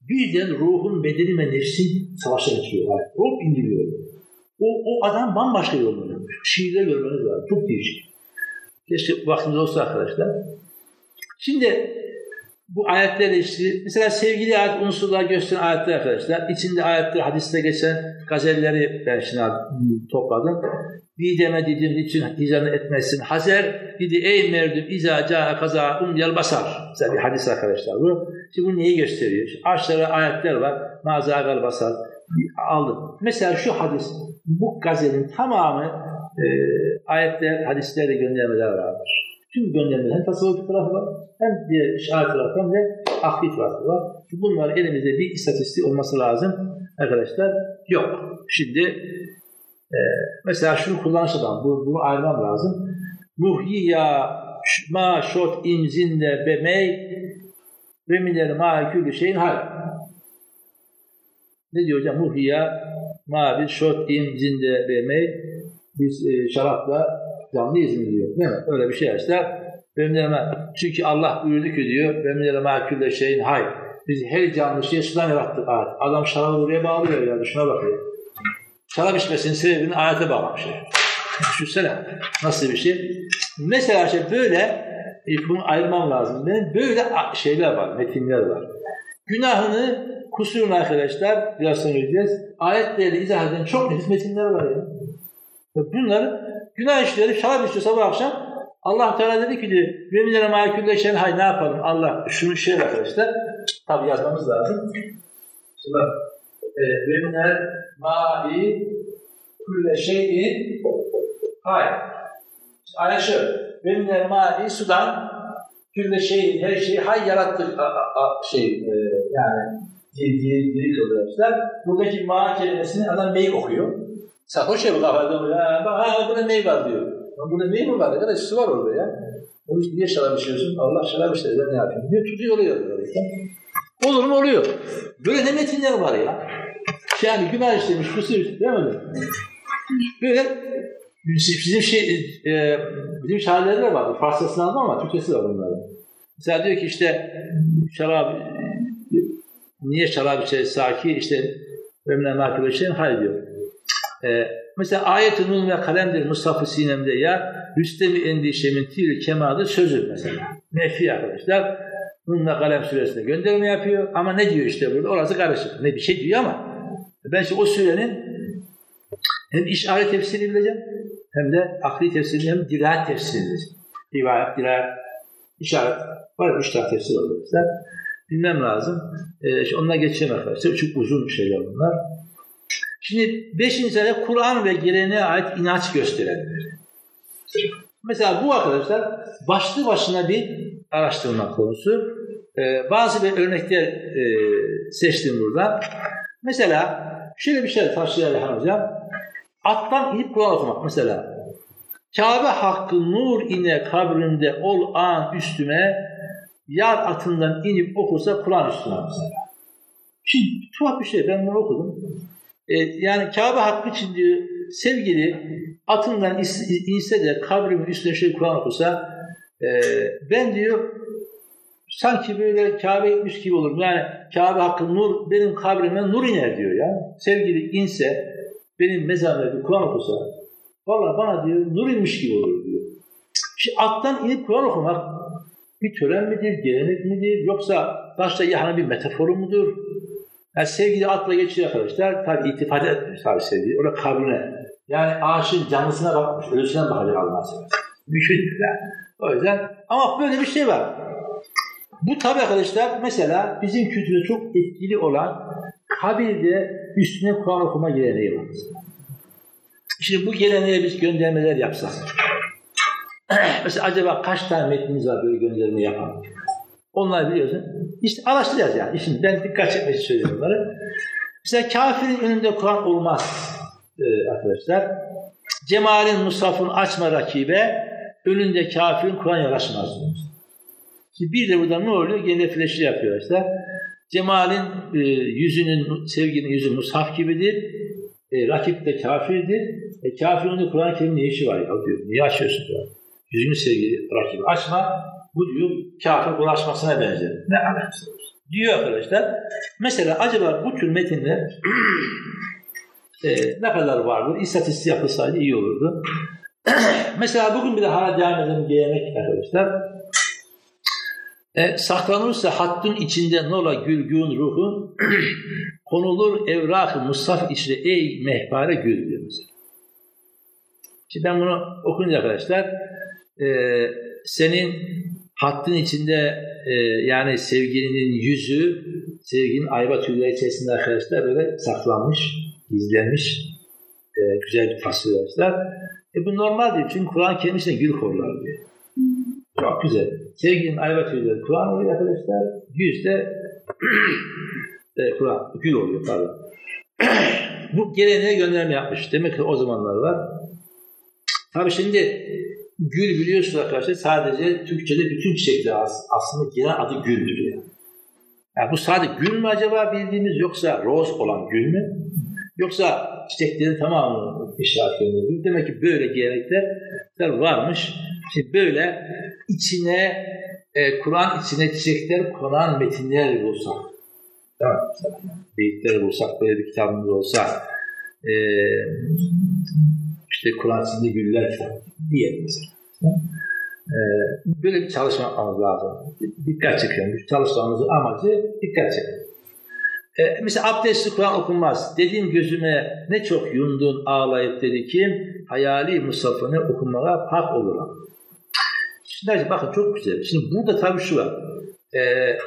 Birden ruhun, bedeni ve nefsin savaşa geçiyor. Ruh indiriyor. O, o adam bambaşka yorumluyor. Şiirde görmeniz lazım. Çok değişik. Keşke vaktimiz olsa arkadaşlar. Şimdi bu ayetlerle işte mesela sevgili ayet unsurlar gösteren ayetler arkadaşlar. İçinde ayetler hadiste geçen gazelleri ben şimdi topladım. Dideme dedim için hicranı etmesin. Hazer dedi ey merdum iza ca'a kaza umyal basar. Mesela bir hadis arkadaşlar bu. Şimdi bu neyi gösteriyor? Şimdi aşağıda ayetler var. Mazagal basar. Aldım. Mesela şu hadis bu gazelin tamamı e, ayetler, hadislerle göndermeler vardır. Tüm göndermeler hem tasavvuf tarafı var hem diğer işaret tarafı hem de akli tarafı var. Bunlar elimizde bir istatistik olması lazım arkadaşlar. Yok. Şimdi e, mesela şunu kullanışadan bu, bunu ayırmam lazım. Muhyiya ma şot imzinde bemey ve minel ma külü şeyin hal. Ne diyor hocam? Muhyiya ma bir şot imzinde bemey biz e, şarapla canlı izin diyor. Mi? Öyle bir şey işte. Benimlerime, çünkü Allah buyurdu ki diyor, benimlerime külle şeyin hay. Biz her canlı şeyi sudan yarattık ayet. Adam şarabı buraya bağlıyor ya, şuna bakıyor. Şarap içmesinin sebebini ayete bağlamış. Düşünsene nasıl bir şey. Mesela işte böyle, e, bunu ayırmam lazım. Benim böyle şeyler var, metinler var. Günahını, kusurunu arkadaşlar, biraz sonra göreceğiz. Ayetleri izah eden çok nefis metinler var ya. Bunları günah işleri, şarap içiyor sabah akşam, Allah Teala dedi ki diyor, veminlere mâkülle şen hay ne yapalım? Allah şunu şey arkadaşlar, tabi yazmamız lazım. Şimdi e, veminler ma'i külle şeyin hay. Ayet şu, veminler ma'i sudan külle şeyin her şeyi hay yarattık a, a, a, şey e, yani diri, diri, diri kılıyorlar. Buradaki ma kelimesini adam mey okuyor. Sarhoş ya bu kafada, ya bak burada mey var diyor. Burada ne mi var? Arkadaş su var orada ya. Onun için niye şarap içiyorsun? Allah şarap içti. Ben ne yapayım? Diyor tutuyor oluyor. Olur mu oluyor. Böyle ne metinler var ya. Yani günah işlemiş, kusur değil mi? Böyle bizim şey, e, bizim şairleri de vardı. Farsçasını aldım ama Türkçesi var bunların. Mesela diyor ki işte şarap niye şarap içer saki işte ömrüne makul şeyin hayır diyor. E, Mesela ayet-i nun ve kalemdir Mustafa Sinem'de ya Rüstem-i Endişem'in tir kemalı sözü mesela. Nefi arkadaşlar. Nunla kalem suresine gönderme yapıyor ama ne diyor işte burada? Orası karışık. Ne bir şey diyor ama ben işte o surenin hem işaret tefsirini bileceğim hem de akli tefsirini hem dirayet tefsirini bileceğim. Rivayet, dirayet, işaret. Var üç tane tefsir oluyor. Bilmem lazım. Ee, işte onunla geçeceğim arkadaşlar. Çok uzun şeyler bunlar. Şimdi beşinci sene Kur'an ve geleneğe ait inanç gösterenler. Mesela bu arkadaşlar başlı başına bir araştırma konusu. Ee, bazı bir örnekler e, seçtim burada. Mesela şöyle bir şey taşıyalım hocam. Attan inip Kur'an okumak mesela. Kabe hakkı nur ine kabrinde ol an üstüme yar atından inip okursa Kur'an üstüne mesela. Şimdi tuhaf bir şey ben bunu okudum. E, yani Kabe hakkı için diyor sevgili atından inse de kabrimin üstüne şey Kur'an okusa e, ben diyor sanki böyle Kabe gitmiş gibi olurum. Yani Kabe hakkı nur benim kabrime nur iner diyor ya. Sevgili inse benim mezarımda bir Kur'an okusa valla bana diyor nur inmiş gibi olur diyor. Şimdi alttan inip Kur'an okumak bir tören midir, gelenek midir, yoksa başta yani bir metaforu mudur? Yani sevgili atla geçiyor arkadaşlar. Tabi itifade etmiş tabi sevgili. Orada kabrine. Yani ağaçın canlısına bakmış. Ölüsüne bakacak Allah'a seversen. Değil yani. O yüzden ama böyle bir şey var. Bu tabi arkadaşlar mesela bizim kültürde çok etkili olan kabirde üstüne Kur'an okuma geleneği var. Şimdi bu geleneğe biz göndermeler yapsak. mesela acaba kaç tane metnimiz var böyle gönderme yapan? Onlar biliyorsun. İşte araştıracağız yani. Şimdi ben dikkat çekmek için söylüyorum bunları. Mesela kafirin önünde Kur'an olmaz e, arkadaşlar. Cemal'in Musaf'ın açma rakibe önünde kafirin Kur'an yaraşmaz. Şimdi bir de burada ne oluyor? Gene fleşi yapıyor işte. Cemal'in e, yüzünün, sevginin yüzü mushaf gibidir. E, rakip de kafirdir. E, kafirin de Kur'an-ı Kerim'in ne işi var ya diyor. Niye açıyorsun Kur'an? Yüzünü sevgili rakibi açma. Bu diyor kafir bulaşmasına benzer. Ne alakası var? Diyor arkadaşlar. Mesela acaba bu tür metinler e, ne kadar vardır? İstatistik yapılsaydı iyi olurdu. Mesela bugün bir de hala devam eden gelenek arkadaşlar. E, saklanırsa hattın içinde nola gülgün ruhun konulur evrak-ı Mustafa içinde ey mehpare gül diyor mesela. Şimdi ben bunu okuyunca arkadaşlar e, senin hattın içinde e, yani sevgilinin yüzü sevginin ayva tüyleri içerisinde arkadaşlar böyle saklanmış, gizlenmiş e, güzel bir tasvir arkadaşlar. E bu normal değil çünkü Kur'an kendisine gül korlar diyor. Çok güzel. Sevginin ayva tüyleri Kur'an oluyor arkadaşlar. Yüzde e, Kur'an, gül oluyor pardon. bu geleneğe gönderme yapmış. Demek ki o zamanlar var. Tabii şimdi gül biliyorsunuz arkadaşlar sadece Türkçe'de bütün çiçekler aslında genel adı güldür yani. yani. bu sadece gül mü acaba bildiğimiz yoksa roz olan gül mü? Yoksa çiçeklerin tamamı işaret ediyor. Demek ki böyle gelenekler varmış. Şimdi böyle içine e, Kur'an içine çiçekler konan metinler bulsak. Tamam. Beyitleri bulsak, böyle bir kitabımız olsa e, işte Kur'an içinde güller diyelim mesela. Böyle bir çalışma lazım. Dikkat. Bu çalışmamızın amacı dikkat çekiyor. Ee, mesela abdestli Kur'an okunmaz. Dediğim gözüme ne çok yundun ağlayıp dedi ki hayali Musaf'ını okumaya hak olurum. Şimdi bakın çok güzel. Şimdi burada tabii şu var. Ee,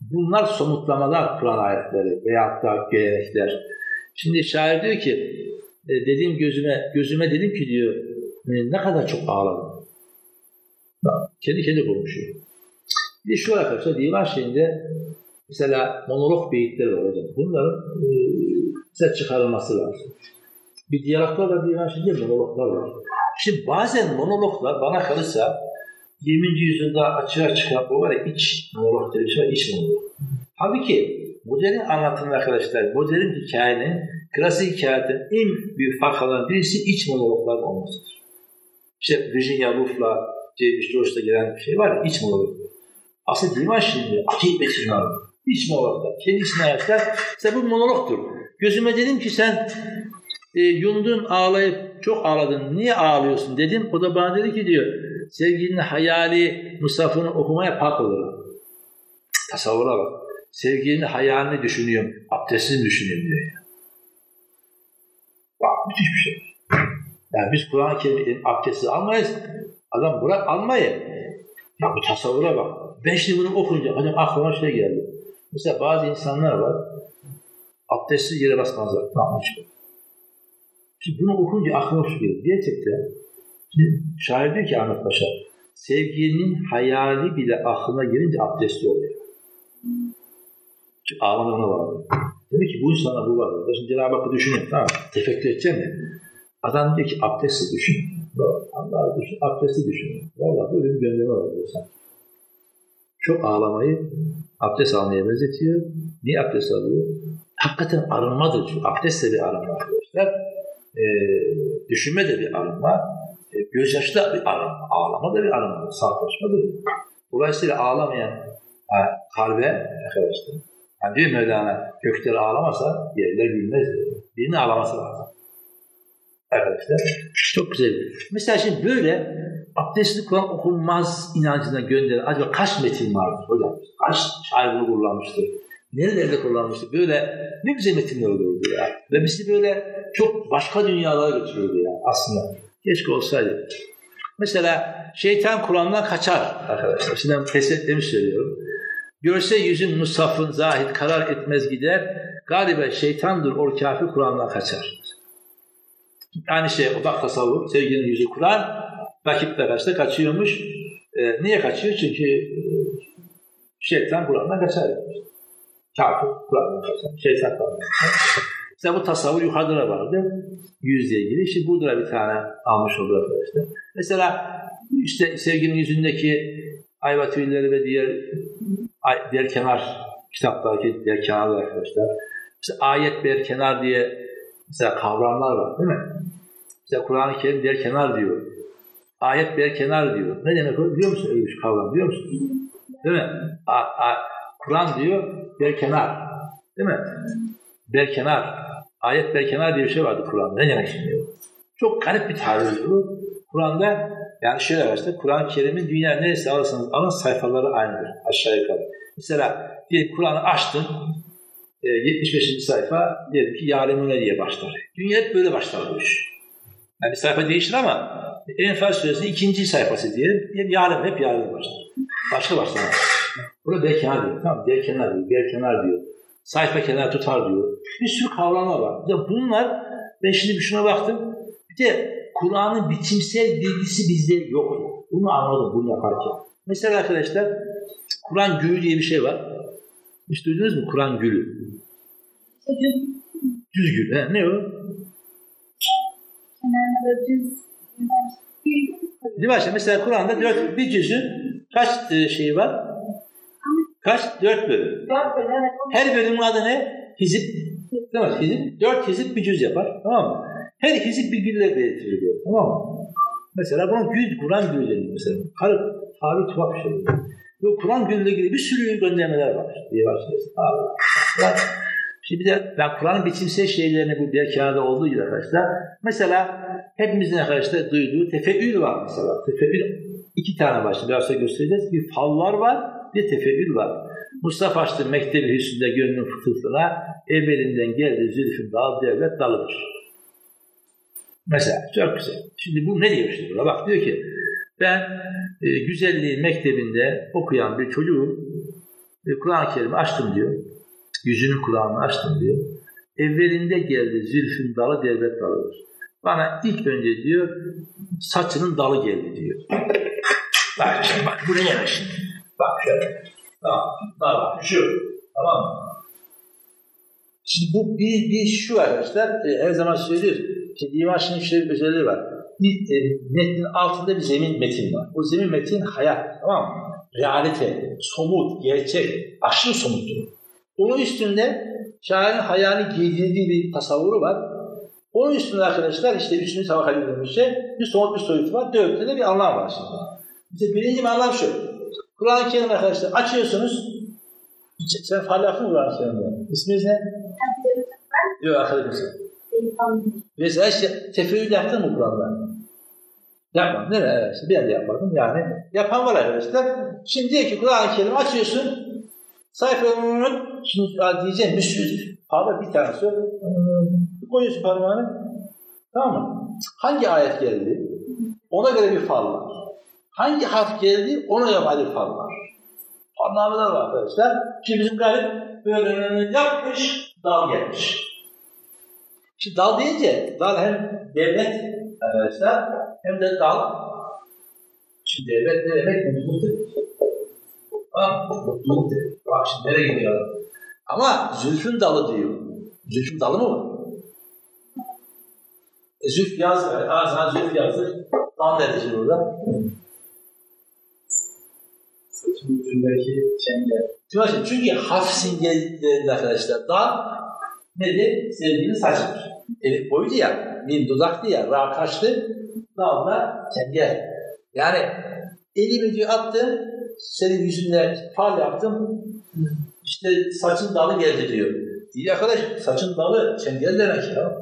bunlar somutlamalar Kur'an ayetleri veyahut da gelenekler. Şimdi şair diyor ki e, dediğim gözüme gözüme dedim ki diyor e, ne kadar çok ağladım. Bak, kendi kendi konuşuyor. Bir de şu arkadaşlar divan şeyinde mesela monolog beyitleri var hocam. Bunların e, çıkarılması lazım. Bir diyaloglar var divan şeyinde monologlar var. Şimdi bazen monologlar bana kalırsa 20. yüzyılda açığa çıkan bu var ya iç monolog dediği şey iç monolog. Halbuki modern anlatım arkadaşlar, modern hikayenin, klasik hikayenin en büyük farklarından birisi iç monologlar olmasıdır. İşte Virginia Woolf'la James Joyce'da gelen bir şey var ya, iç monolog. Aslında divan şimdi acayip metinler. İç monologlar. Kendi içine ayaklar. İşte bu monologtur. Gözüme dedim ki sen e, yundun ağlayıp çok ağladın. Niye ağlıyorsun dedim. O da bana dedi ki diyor sevgilinin hayali Mustafa'nın okumaya park olur. Tasavvura bak. Sevgilinin hayalini düşünüyorum. Abdestini düşünüyorum diyor. Müthiş bir şey. Yani biz Kur'an-ı Kerim'in abdesti almayız. Adam bırak almayı. Ya bu tasavvura bak. Ben şimdi bunu okunca hocam aklıma şey geldi. Mesela bazı insanlar var. Abdestsiz yere basmazlar. Tamam. Şimdi bunu okunca aklıma şu geliyor. Gerçekten şimdi şair diyor ki Ahmet Paşa sevginin hayali bile aklına gelince abdestli oluyor. Çünkü ağlamana var. Demek ki bu insana bu var. Şimdi Cenab-ı Hakk'ı düşünüyor. Tamam. Tefekkür edeceğim ya. Adam diyor ki abdesti düşün. Allah düşün, abdesti düşün. Valla böyle bir gönderme var diyorsan. Çok ağlamayı abdest almaya benzetiyor. Niye abdest alıyor? Hakikaten arınmadır. Çünkü abdest de bir arınma arkadaşlar. Ee, düşünme de bir arınma. E, gözyaşı da bir arınma. Ağlama da bir arınma. Saflaşma da bir Dolayısıyla ağlamayan kalbe arkadaşlar. Yani diyor Mevlana gökleri ağlamasa yerler bilmez. Birini ağlaması lazım arkadaşlar. Çok güzel. Mesela şimdi böyle abdestli Kur'an okunmaz inancına gönderen acaba kaç metin vardır hocam? Kaç şair kullanmıştır? Nerelerde kullanmıştır? Böyle ne güzel metinler olurdu ya. Ve bizi böyle çok başka dünyalara götürüyordu ya aslında. Keşke olsaydı. Mesela şeytan Kur'an'dan kaçar arkadaşlar. Şimdi ben tesletlerimi söylüyorum. Görse yüzün musafın zahid karar etmez gider. Galiba şeytandır o kafir Kur'an'dan kaçar. Aynı şey odak tasavvur, sevginin yüzü Kur'an, rakiple karşıda kaçıyormuş. E, niye kaçıyor? Çünkü e, şeytan Kur'an'dan kaçar. Kafir Kur'an'dan kaçar. Şeytan Kur'an'dan. Mesela bu tasavvur yukarıda da vardı. Yüzle ilgili. İşte burada da bir tane almış oldu arkadaşlar. Mesela işte sevginin yüzündeki ayva tüyleri ve diğer diğer kenar kitaptaki diğer kenarlar arkadaşlar. İşte ayet bir kenar diye mesela kavramlar var değil mi? Mesela Kur'an-ı Kerim diğer kenar diyor. Ayet bir kenar diyor. Ne demek o? Biliyor musun öyle bir kavram? Biliyor musun? Değil mi? Kur'an diyor bir kenar. Değil mi? Bir kenar. Ayet bir kenar diye bir şey vardı Kur'an'da. Ne demek şimdi? Çok garip bir tabir bu. Kur'an'da yani şöyle başta Kur'an-ı Kerim'in dünya neresi alırsanız alın sayfaları aynıdır aşağı yukarı. Mesela diye Kur'an'ı açtın e, 75. sayfa diyelim ki Yalemune diye başlar. Dünya hep böyle başlar bu iş. Yani sayfa değişir ama Enfal Suresi'nin ikinci sayfası diyelim. Diyelim Yalem hep Yalem başlar. Başka başlamaz. Burada berkenar diyor. Tamam berkenar diyor. Berkenar diyor. Sayfa kenar tutar diyor. Bir sürü kavramlar var. Ya bunlar ben şimdi bir şuna baktım. Bir de Kur'an'ın biçimsel bilgisi bizde yok. Bunu anladım bunu yaparken. Mesela arkadaşlar Kur'an gülü diye bir şey var. Hiç duydunuz mu Kur'an gülü? Düz gül. He, ne o? Değil mi Ayşe? Mesela Kur'an'da dört, bir cüzün kaç şeyi var? Kaç? Dört bölüm. Dört bölüm evet. Her bölümün adı ne? Hizip. Değil mi? Hizip. Dört hizip bir cüz yapar. Tamam mı? Her hizip bir gülle belirtiliyor. Tamam mı? Mesela buna gül, Kur'an gülü deniyor mesela. Karı, tabi tuhaf bir şey. Bu Kur'an gülüyle ilgili bir sürü göndermeler var diye başlıyorsun. Şimdi de ben Kur'an'ın biçimsel şeylerini bu bir kağıda olduğu gibi arkadaşlar. Mesela hepimizin arkadaşlar duyduğu tefeül var mesela. Tefeül iki tane başta biraz sonra göstereceğiz. Bir fallar var, bir tefeül var. Mustafa açtı Mektebi Hüsnü'nde gönlün fıtıltına evvelinden geldi zülfün dal devlet dalıdır. Mesela çok güzel. Şimdi bu ne diyor şimdi? Bak diyor ki ben e, güzelliği mektebinde okuyan bir çocuğum e, Kur'an-ı Kerim'i açtım diyor. Yüzünü kulağını açtım diyor. Evvelinde geldi zülfün dalı devlet dalıdır. Bana ilk önce diyor saçının dalı geldi diyor. Bak şimdi bak bu ne demek şimdi? Bak şöyle. Tamam. Tamam. Şu. Tamam? Şimdi bu bir, bir şu arkadaşlar e, her zaman söylüyoruz. Şimdi divan şimdi şöyle bir özelliği var. Bir, e, metnin altında bir zemin metin var. O zemin metin hayat. Tamam mı? Realite, somut, gerçek, aşırı somuttur. Onun üstünde şairin hayalini giydirdiği bir tasavvuru var. Onun üstünde arkadaşlar işte üçüncü tabaka dediğimiz şey bir somut bir soyutu var. Dörtte de bir anlam var şimdi. İşte birinci bir anlam şu. Kur'an-ı Kerim arkadaşlar açıyorsunuz. Sen faal yaptın mı Kur'an-ı Kerim'de? İsminiz ne? Yok arkadaşım. Mesela işte tefeül yaptın mı Kur'an'da? Yapmadım değil mi? Evet, işte ben de yapmadım. Yani yapan var arkadaşlar. Şimdi diyor ki Kur'an-ı Kerim açıyorsun. Sayfanın şimdi diyeceğim bir sürü parmak bir tanesi koyuyorsun parmağını. Tamam mı? Hangi ayet geldi? Ona göre bir fal var. Hangi harf geldi? Ona göre bir fal var. Anlamlar var arkadaşlar. Şimdi bizim garip böyle yapmış, dal gelmiş. Şimdi dal deyince dal hem devlet arkadaşlar hem de dal. Şimdi devlet ne demek? Mutluluk demek. Tamam Mutluluk demek. Bak şimdi nereye gidiyor? Ama zülfün dalı diyor. Zülfün dalı mı var? E, zülf yazdı. Aa sana zülf yazdı. Dal dedi şimdi burada. Saçın ucundaki çengel. Çünkü hafif simgelerinde arkadaşlar dal nedir? Sevgili saçmış. Elif boydu ya, mim dudaktı ya, ra kaçtı, dal da çengel. Yani elimi diyor attım, senin yüzünden fal yaptım, işte saçın dalı geldi diyor. İyi arkadaş, saçın dalı çengel demek ya.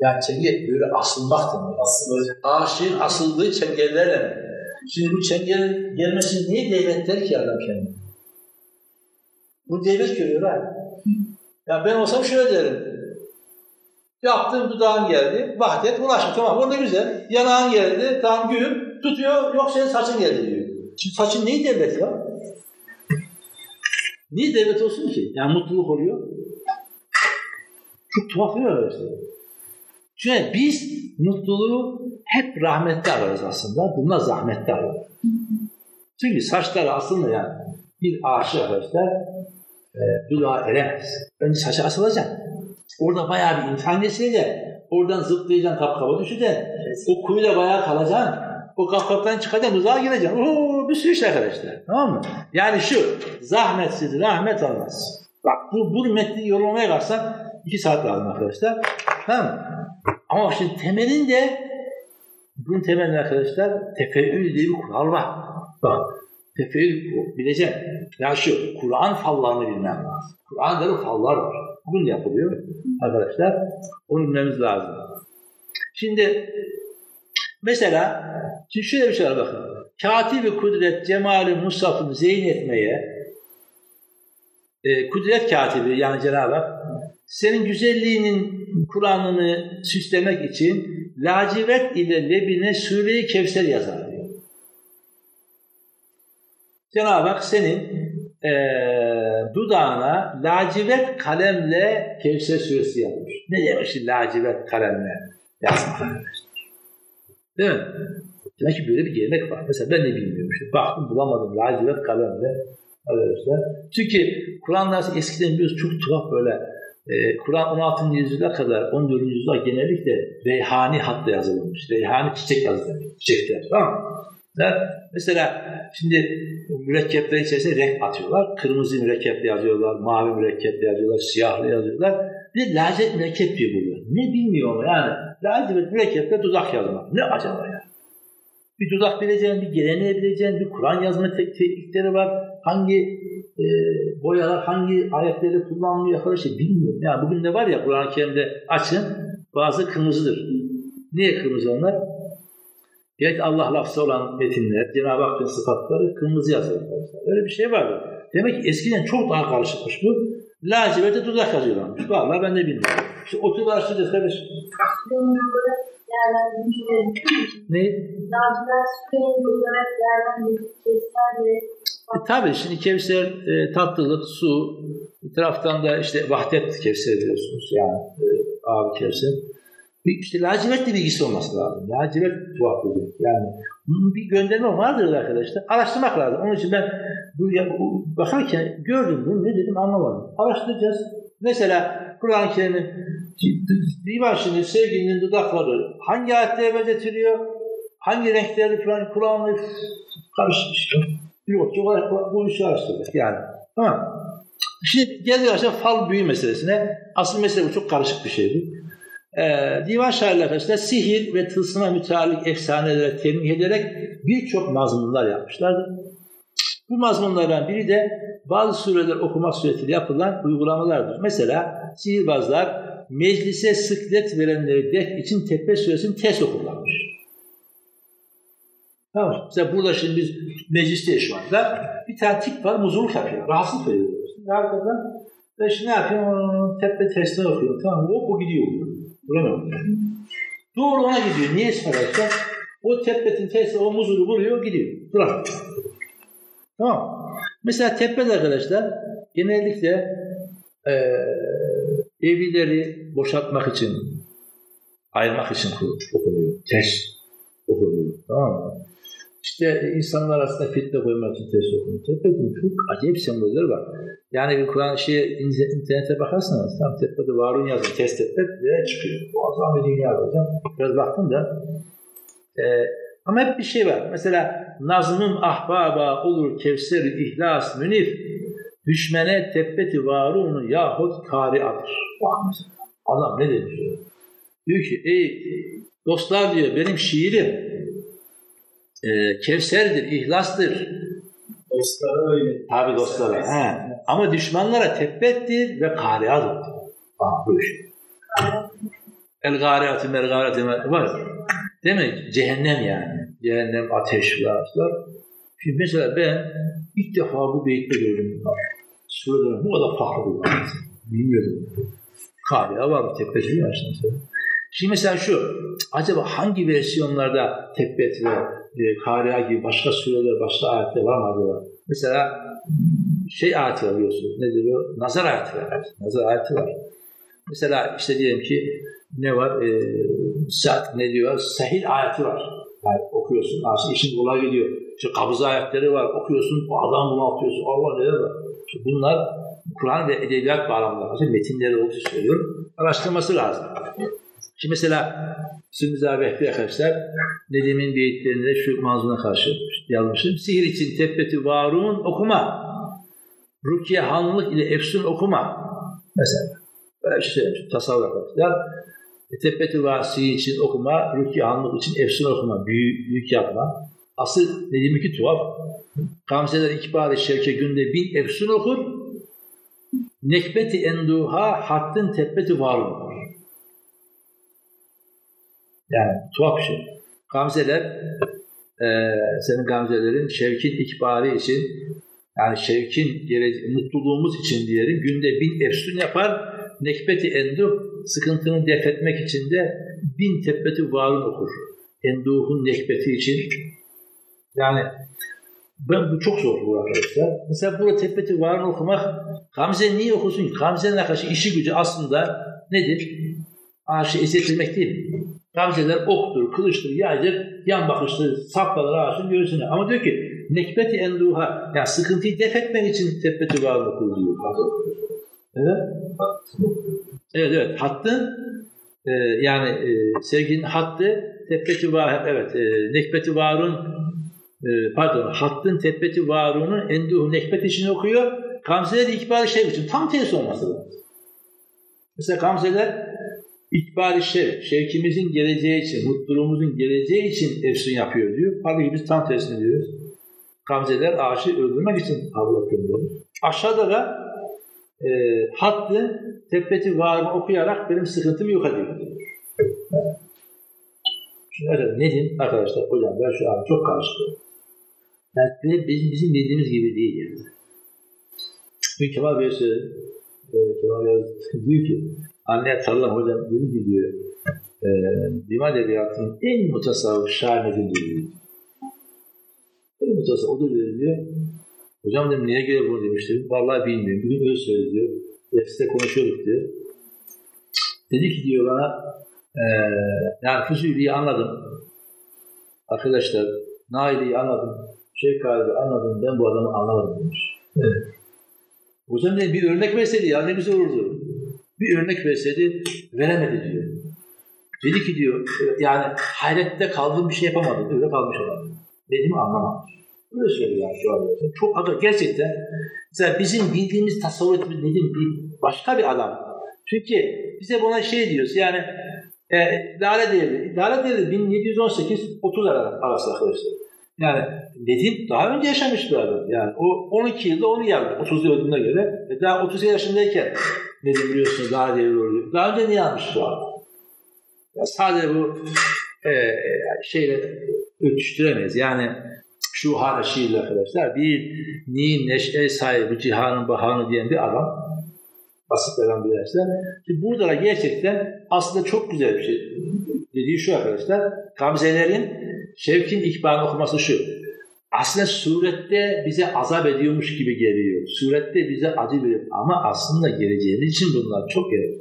Yani çengel böyle asılmak demek. Asılacak. Ağaçın asıldığı çengeller demek. Şimdi bu çengelin gelmesini niye devlet der ki adam kendine? Bu devlet görüyor ha. Ya ben olsam şöyle derim. Yaptığım dudağın geldi. Vahdet ulaşma. Tamam orada güzel. Yanağın geldi. Tamam gül. Tutuyor. Yok senin saçın geldi diyor. Şimdi saçın neyi devlet ya? Niye devlet olsun ki? Yani mutluluk oluyor. Çok tuhaf bir arkadaşlar. Çünkü biz mutluluğu hep rahmette ararız aslında. Bunlar zahmette ararız. Çünkü saçları aslında yani bir aşık arkadaşlar e, dudağa eremez. Önce saçı asılacak. Orada bayağı bir imtihan geçirecek. Oradan zıplayacaksın kapkaba düşeceksin. O kuyuda bayağı kalacaksın. O kapkaptan çıkacaksın, uzağa gireceksin. Oo, bir sürü şey arkadaşlar. Tamam mı? Yani şu, zahmetsiz rahmet olmaz. Bak bu, bu metni yorumlamaya kalksan iki saat lazım arkadaşlar. Tamam mı? Ama şimdi temelinde bunun temelinde arkadaşlar tefeül diye bir kural var. Bak tefeül bileceksin. Ya şu Kur'an fallarını bilmem lazım. Kur'an'da da fallar var. Bugün yapılıyor arkadaşlar. Onu bilmemiz lazım. Şimdi mesela şimdi şöyle bir şey var bakın. Katibi kudret cemali musafını zeyn etmeye e, kudret katibi yani Cenab-ı Hak senin güzelliğinin Kur'an'ını süslemek için lacivert ile lebine Sure-i Kevser yazar. Cenab-ı Hak senin e, dudağına lacivert kalemle Kevser suresi yazmış. Ne demek şimdi lacivert kalemle yazmak arkadaşlar? Değil mi? Demek ki böyle bir gelenek var. Mesela ben de bilmiyorum. İşte baktım bulamadım lacivert kalemle arkadaşlar. Çünkü Kur'an'da eskiden biliyoruz çok tuhaf böyle e, Kur'an 16. yüzyıla kadar 14. yüzyıla genellikle reyhani hatta yazılmış. Reyhani çiçek yazılmış. Çiçekler. Tamam mı? Mesela şimdi mürekkepler içerisinde renk atıyorlar. Kırmızı mürekkeple yazıyorlar, mavi mürekkeple yazıyorlar, siyahlı yazıyorlar. Bir lacivert mürekkep diyor burada. Ne bilmiyorum yani. Lacivert mürekkeple dudak yazmak. Ne acaba ya? Bir dudak bileceksin, bir geleneği bileceksin, bir Kur'an yazma teknikleri var. Hangi e, boyalar, hangi ayetleri kullanılıyor arkadaşlar bilmiyorum. Yani bugün de var ya Kur'an-ı Kerim'de açın bazı kırmızıdır. Niye kırmızı onlar? Gerek Allah lafzı olan metinler, Cenab-ı Hakk'ın sıfatları kırmızı yazılır. Öyle bir şey vardı. Demek ki eskiden çok daha karışıkmış bu. Laciverte dudak yazıyorlarmış. Vallahi ben de bilmiyorum. İşte oturup araştıracağız kardeşim. Ne? E, tabii şimdi Kevser e, tatlılık, su, bir taraftan da işte vahdet Kevser diyorsunuz yani e, abi Kevser. Bir, işte lacivertle bilgisi olması lazım. Lacivert tuhaf bir. Yani bir gönderme vardır arkadaşlar. Araştırmak lazım. Onun için ben bu, ya, bu bakarken gördüm bunu ne dedim anlamadım. Araştıracağız. Mesela Kur'an-ı Kerim'in Divan sevgilinin dudakları hangi ayetlere benzetiliyor? Hangi renkleri falan Kur'an'la karışmış. Yok, olarak bu işi araştırdık yani. Tamam. Şimdi geldik arkadaşlar fal büyü meselesine. Asıl mesele bu çok karışık bir şeydi. Ee, divan şairler sihir ve tılsıma müteallik efsanelere temin ederek birçok mazmunlar yapmışlardı. Bu mazmunlardan biri de bazı sureler okumak suretiyle yapılan uygulamalardır. Mesela sihirbazlar meclise sıklet verenleri def için tepe suresini test okurlarmış. Tamam Mesela burada şimdi biz meclisteyiz şu anda. Bir tane tip var muzuluk yapıyor. Rahatsızlık veriyor. Şimdi arkadan ben şimdi ne yapıyorum? Tepe testini okuyorum. Tamam? O, o gidiyor. Bulamıyorum. Doğru ona gidiyor. Niye arkadaşlar? O tepbetin testi o muzulu vuruyor gidiyor. Durar. Tamam. Mesela tebbet arkadaşlar genellikle e, evlileri boşaltmak için ayırmak için okunuyor. Test okunuyor. Tamam mı? İşte insanlar arasında fitne koymak için okunuyor. Tebbetin çok acayip sembolleri var. Yani bir Kur'an şeye internete bakarsanız tam tepede varun yazın test tebbet diye çıkıyor. Muazzam bir dünya hocam. Biraz baktım da e, ama hep bir şey var. Mesela nazmın ahbaba olur kevser ihlas münif düşmene tebbeti varunu yahut. Bak mesela. Adam ne demiş? Diyor ki ey dostlar diyor benim şiirim e, Kevser'dir, ihlastır. Dostlara öyle. Tabi dostlara. He. Ama düşmanlara tebbettir ve kariadır. Bak bu iş. El gariatı mel gariatı var. Mi? Cehennem yani. cehennem, ateş var. Şimdi mesela ben ilk defa bu beyitte gördüm. Surelerin bu kadar farklı bir. Bilmiyordum. Kariya var mı? Tebbeti var işte. Şimdi mesela şu, acaba hangi versiyonlarda Tebbet ve e, Kariya gibi başka sureler, başka ayetler var mı acaba? Mesela şey ayeti var biliyorsunuz. Nedir o? Nazar ayeti var. Nazar ayeti var. Mesela işte diyelim ki ne var? E, saat ne diyor? Sehil ayeti var. Yani okuyorsun. Aslında işin kolay gidiyor. İşte kabız ayetleri var. Okuyorsun. O adam bunu atıyorsun. Allah neler var. Bunlar Kur'an ve edebiyat bağlamında. Metinleri olduğu söylüyorum. Araştırması lazım. Şimdi mesela Sümüz abi arkadaşlar Nedim'in beyitlerinde şu manzuna karşı yazmışım. Sihir için tebbeti varun okuma. Rukiye hanlık ile efsun okuma. Mesela. Böyle işte tasavvur arkadaşlar. E, tebbeti vasi için okuma, rukiye hanlık için efsun okuma, büyük, büyük yapma. Asıl Nedim ki tuhaf. Gamzeler ikbali şevke günde bin efsun okur. Nekbeti enduha hattın tebbeti varun. Yani tuhaf bir şey. Gamzeler, e, senin gamzelerin şevkin ikbali için, yani şevkin, mutluluğumuz için diyelim, günde bin efsun yapar, nekbeti enduh, sıkıntını def etmek için de bin tebbeti varun okur. Enduhun nekbeti için. Yani ben bu çok zor bu arkadaşlar. Mesela burada tebbeti varun okumak, Gamze niye okusun ki? Gamze'nin arkadaşı işi gücü aslında nedir? Ağaçı ezilmek değil Gamzeler oktur, kılıçtır, yaydır, yan bakıştır, saplanır ağaçın göğsüne. Ama diyor ki nekbeti enduha, yani sıkıntıyı def etmek için tebbeti okur diyor. Evet. Evet evet. Hattın e, yani e, sevginin hattı tebbeti var evet e, nekbeti varun e, pardon hattın tebbeti varunun enduhu nekbet için okuyor. Gamzeler ikbal şey için tam tersi olması lazım. Mesela gamzeler ikbal şey, şevkimizin geleceği için, mutluluğumuzun geleceği için efsun yapıyor diyor. Halbuki biz tam tersini diyoruz. Gamzeler ağaçı öldürmek için avlat gönderiyor. Aşağıda da e, hattı tebbeti varımı okuyarak benim sıkıntımı yok ediyor. Şimdi hocam ne diyeyim arkadaşlar hocam ben şu an çok karıştım. Yani bizim, bizim bildiğimiz gibi değil yani. Bir Kemal Bey söyledi. Kemal Bey diyor ki anne tarlam hocam dedi ki diyor e, Divan Edebiyatı'nın en mutasavvıf şair diyor. En mutasavvıf o da diyor Hocam dedim niye göre bunu demiştim. Vallahi bilmiyorum. Bugün öyle söyledi diyor. Derste konuşuyorduk diyor. Dedi ki diyor bana ee, yani Füzüli'yi anladım. Arkadaşlar Nail'i anladım. Şeyh Kalbi anladım. Ben bu adamı anlamadım demiş. Evet. Hocam dedi bir örnek verseydi ya ne güzel olurdu. Bir örnek verseydi veremedi diyor. Dedi ki diyor yani hayrette kaldığım bir şey yapamadım. Öyle kalmış adam. Dediğimi anlamamış. Öyle söylüyor şu an. Çok aga gerçekten mesela bizim bildiğimiz tasavvur nedir bir başka bir adam. Çünkü bize buna şey diyoruz yani e, Lale Devri, Lale Devri 1718-30 arası arkadaşlar. Yani Nedim daha önce yaşamış bir adam. Yani o 12 yılda onu yazdı 30 yıl öldüğüne göre. E daha 30 yaşındayken Nedim biliyorsunuz Lale Devri oluyor. Daha önce niye yazmış bu adam? Ya sadece bu e, şeyle ölçüştüremeyiz. Yani şu hala şiirli arkadaşlar bir ni neşe sahibi cihanın bahanı diyen bir adam basit bir dersler. Şimdi burada da gerçekten aslında çok güzel bir şey. Dediği şu arkadaşlar, Gamzelerin Şevkin ikbalini okuması şu. Aslında surette bize azap ediyormuş gibi geliyor. Surette bize acı veriyor. Ama aslında geleceğimiz için bunlar çok gerekiyor.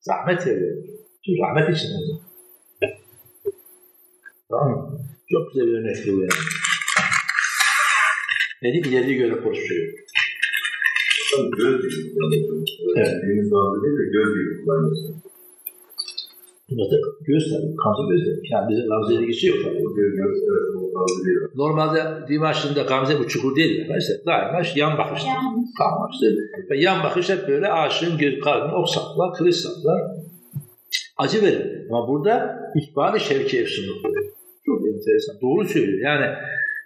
Zahmet veriyor. Çünkü rahmet için olacak. Tamam mı? Çok güzel bir örnek bu yani. Dedik ileriye göre konuşuyor. Göz kullanıyorsun. Evet. Deniz bazı değil de göz kullanıyorsun. Burada göz tabii, kansı göz tabii. Yani bizim Gamze'ye ilgisi yok tabii. Evet, o değil. Normalde dimaşında Gamze bu çukur değil arkadaşlar. Daima yan bakış. Tamam işte. Ve yan bakış hep böyle aşığın göz kalbini ok saklar, kılıç saklar. Acı verir. Ama burada ihbar-ı şevki efsunu. Çok enteresan. Doğru söylüyor. Yani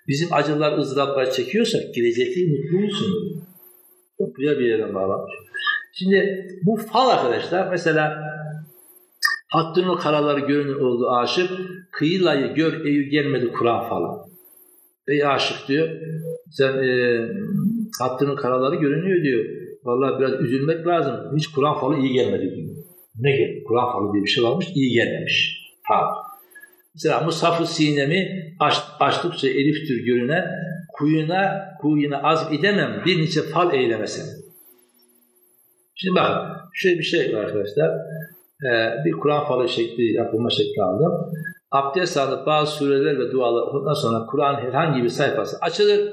bizim acılar, ızdıraplar çekiyorsak gelecekte mutluluğun Çok güzel bir yere bağlamış. Şimdi bu fal arkadaşlar mesela Hattın o karaları görünür oldu aşık. Kıyılayı gör eyyü gelmedi Kur'an falan. Ey aşık diyor. Sen e, hattının karaları görünüyor diyor. Vallahi biraz üzülmek lazım. Hiç Kur'an falı iyi gelmedi diyor. Ne geldi? Kur'an falı diye bir şey varmış, iyi gelmemiş. Ha. Mesela Musaf-ı Sinem'i aç, açtıkça eliftir görünen, kuyuna, kuyuna az edemem bir nice fal eylemesin. Şimdi bakın, şöyle bir şey arkadaşlar. Ee, bir Kur'an falı şekli, yapılma şekli aldım. Abdest alıp bazı sureler ve dualar okuduktan sonra Kur'an herhangi bir sayfası açılır.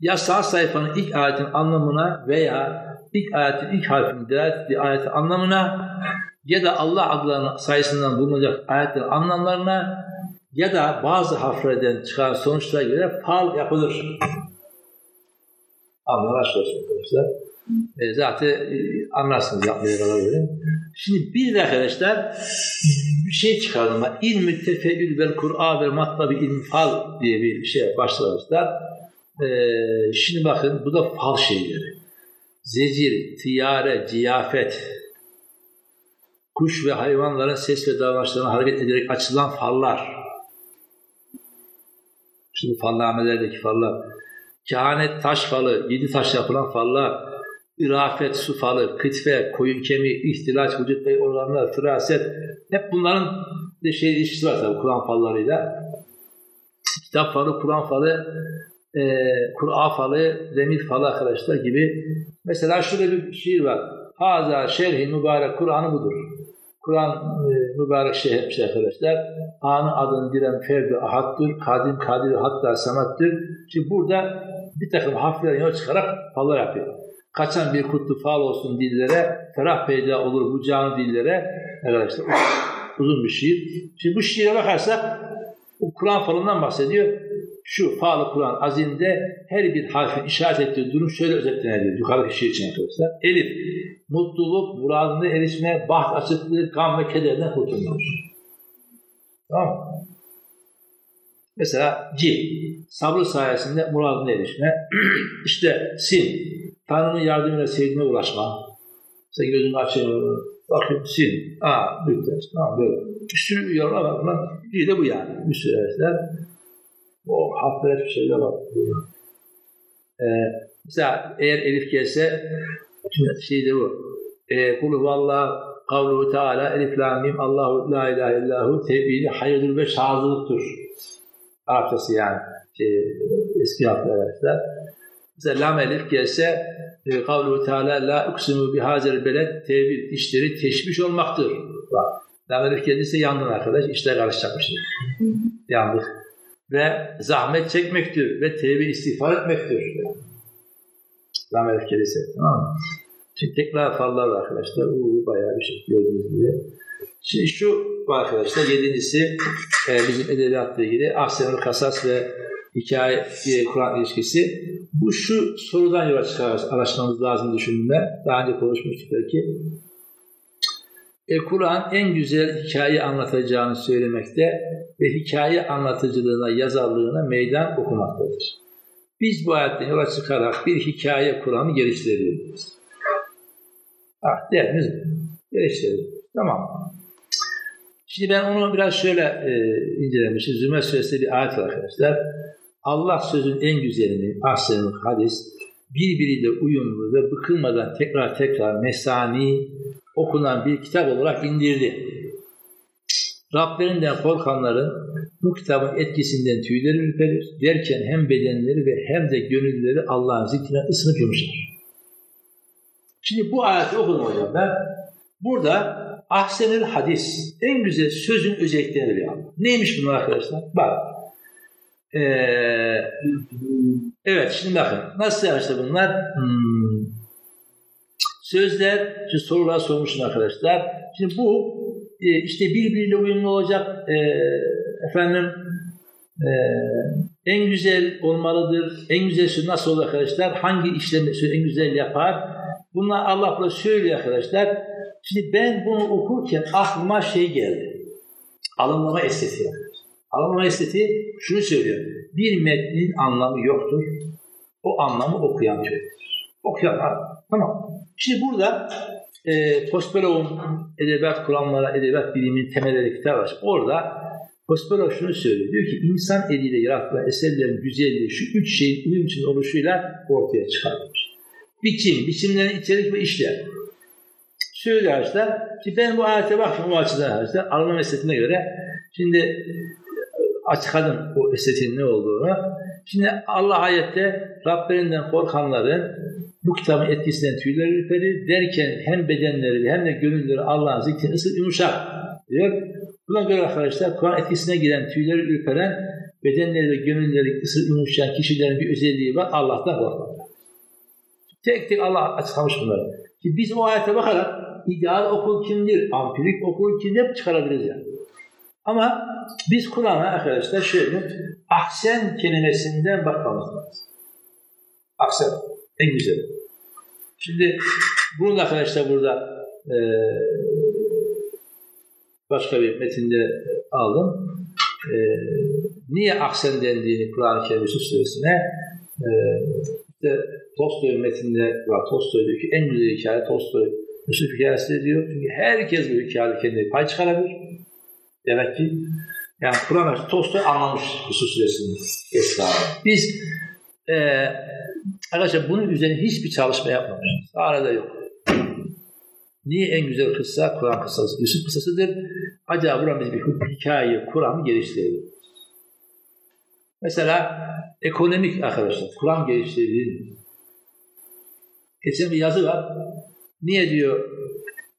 Ya sağ sayfanın ilk ayetin anlamına veya ilk ayetin ilk harfinin delalet ettiği ayetin anlamına ya da Allah adlarının sayısından bulunacak ayetlerin anlamlarına ya da bazı harflerden çıkan sonuçlara göre fal yapılır. Anlamlar açılır arkadaşlar. E, zaten e, anlarsınız yapmaya karar verin. Şimdi bir de arkadaşlar bir şey çıkardım. İlmi tefeül vel Kur'a ve matlabi ilmi fal diye bir şey başlamışlar. Ee, şimdi bakın bu da fal şeyleri. Zecir, tiyare, ciyafet, kuş ve hayvanların ses ve davranışlarına hareket ederek açılan fallar. Şimdi fallamelerdeki fallar. Kehanet taş falı, yedi taş yapılan fallar, irafet su falı, kıtfe, koyun kemiği, ihtilaç, vücut bey organlar, firaset, hep bunların de şey ilişkisi var tabii Kur'an fallarıyla. Kitap falı, Kur'an falı, e, Kur'an falı, demir falı arkadaşlar gibi. Mesela şöyle bir şiir var. Haza şerhi mübarek Kur'an'ı budur. Kur'an e, mübarek şey, şey arkadaşlar. Anı adın diren ferdi ahattır, kadim kadir hatta sanattır. Şimdi burada bir takım harfler yol çıkarak fallar yapıyor. Kaçan bir kutlu fal olsun dillere, ferah peyda olur bu canı dillere. Arkadaşlar uzun bir şiir. Şimdi bu şiire bakarsak Kur'an falından bahsediyor. Şu faal Kur'an azimde her bir harfin işaret ettiği durum şöyle özetlenebilir. Yukarıdaki şiir için arkadaşlar. Elif, mutluluk, muradına erişme, baht açıklığı, gam ve kederden kurtulmak. Tamam mı? Mesela cim, sabrı sayesinde muradına erişme. işte sin, Tanrı'nın yardımıyla sevdiğine ulaşma. Mesela gözünü açıyor, bakayım sin, aa, bitti. Tamam böyle. Bir sürü yollar var bunlar. Bir de bu yani. Bir sürü evetler. O hafif bir şeyler var. Ee, mesela eğer elif gelse şimdi şeyde bu. E, Kul huvallah kavluhu teala elif la mim Allahu la ilahe illahu tevhidi hayırdır ve şazılıktır. Arapçası yani. Şey, eski harfler arkadaşlar. Mesela lam elif gelse e, kavluhu teala la uksimu bihazel beled tevhid işleri teşviş olmaktır. Bak. Lam elif geldiyse yandın arkadaş. işler karışacakmış. Yandık ve zahmet çekmektir ve tevbe istiğfar etmektir. Zahmet kelisi. Tamam mı? Şimdi tekrar fallar var arkadaşlar. Bu bayağı bir şey gördüğünüz gibi. Şimdi şu arkadaşlar yedincisi e, bizim edebiyatla ilgili Ahsenül Kasas ve hikaye e, Kur'an ilişkisi. Bu şu sorudan yola çıkarak araştırmamız lazım düşünme. Daha önce konuşmuştuk belki. E, Kur'an en güzel hikaye anlatacağını söylemekte ve hikaye anlatıcılığına, yazarlığına meydan okumaktadır. Biz bu ayetten yola çıkarak bir hikaye Kur'an'ı geliştirebiliriz. Ah, derdimiz geliştirelim. Tamam. Şimdi ben onu biraz şöyle e, incelemişim. Zümer Suresi'nde bir ayet var arkadaşlar. Allah sözün en güzelini, ahsenul hadis, birbiriyle uyumlu ve bıkılmadan tekrar tekrar mesani okunan bir kitap olarak indirdi. Rablerinden korkanların bu kitabın etkisinden tüyleri ürperir derken hem bedenleri ve hem de gönülleri Allah'ın zikrine ısınıp yumuşar. Şimdi bu ayeti okudum hocam ben. Burada ahsenil hadis, en güzel sözün özelliklerini bir anlam. Neymiş bunlar arkadaşlar? Bak. Ee, evet şimdi bakın. Nasıl işte bunlar? Hmm. Sözler, şimdi sorular sormuşsun arkadaşlar. Şimdi bu e, işte birbiriyle uyumlu olacak e, efendim e, en güzel olmalıdır. En güzel söz nasıl olur arkadaşlar? Hangi işlemi en güzel yapar? Bunlar Allah burada söylüyor arkadaşlar. Şimdi ben bunu okurken aklıma şey geldi. Alınmama estetiği. Alınmama estetiği şunu söylüyor. Bir metnin anlamı yoktur. O anlamı okuyan söyler. Okuyan Tamam. Şimdi burada e, Prosperov'un edebiyat kuramları, edebiyat biliminin temelleri kitabı var. Orada Prosperov şunu söylüyor. Diyor ki insan eliyle yaratılan eserlerin güzelliği şu üç şeyin uyum için oluşuyla ortaya çıkarılmış. Biçim, biçimlerin içerik ve işler. Söylüyor arkadaşlar. Şimdi ben bu ayete bakıyorum o açıdan arkadaşlar. Anlam esnetine göre şimdi açıkladım o estetiğin ne olduğunu. Şimdi Allah ayette Rabberinden korkanların bu kitabın etkisinden tüyleri ürperir derken hem bedenleri hem de gönülleri Allah'ın zikrini ısır yumuşak diyor. Buna göre arkadaşlar Kur'an etkisine giren tüyleri ürperen bedenleri ve gönülleri ısır yumuşayan kişilerin bir özelliği var. Allah'tan korkmak. Tek tek Allah açıklamış bunları. Şimdi biz o ayete bakarak ideal okul kimdir, ampirik okul kimdir çıkarabiliriz yani. Ama biz Kur'an'a arkadaşlar şöyle ahsen kelimesinden bakmamız lazım. Ahsen. En güzel. Şimdi bunu da arkadaşlar burada e, başka bir metinde aldım. E, niye ahsen dendiğini Kur'an-ı Kerim Yusuf Suresi'ne e, işte Tolstoy'un metinde var. Tolstoy diyor ki en güzel hikaye Tolstoy Yusuf hikayesi diyor. Çünkü herkes bu hikayede kendine pay çıkarabilir. Demek ki yani Kur'an Tolstoy anlamış Yusuf Suresi'nin esrarını. Biz e, arkadaşlar bunun üzerine hiçbir çalışma yapmamışız. Arada yok. Niye en güzel kıssa Kur'an kıssası? Yusuf kıssasıdır. Acaba buradan biz bir hikaye, Kur'an'ı geliştirelim. Mesela ekonomik arkadaşlar, Kur'an geliştirdiğin geçen bir yazı var. Niye diyor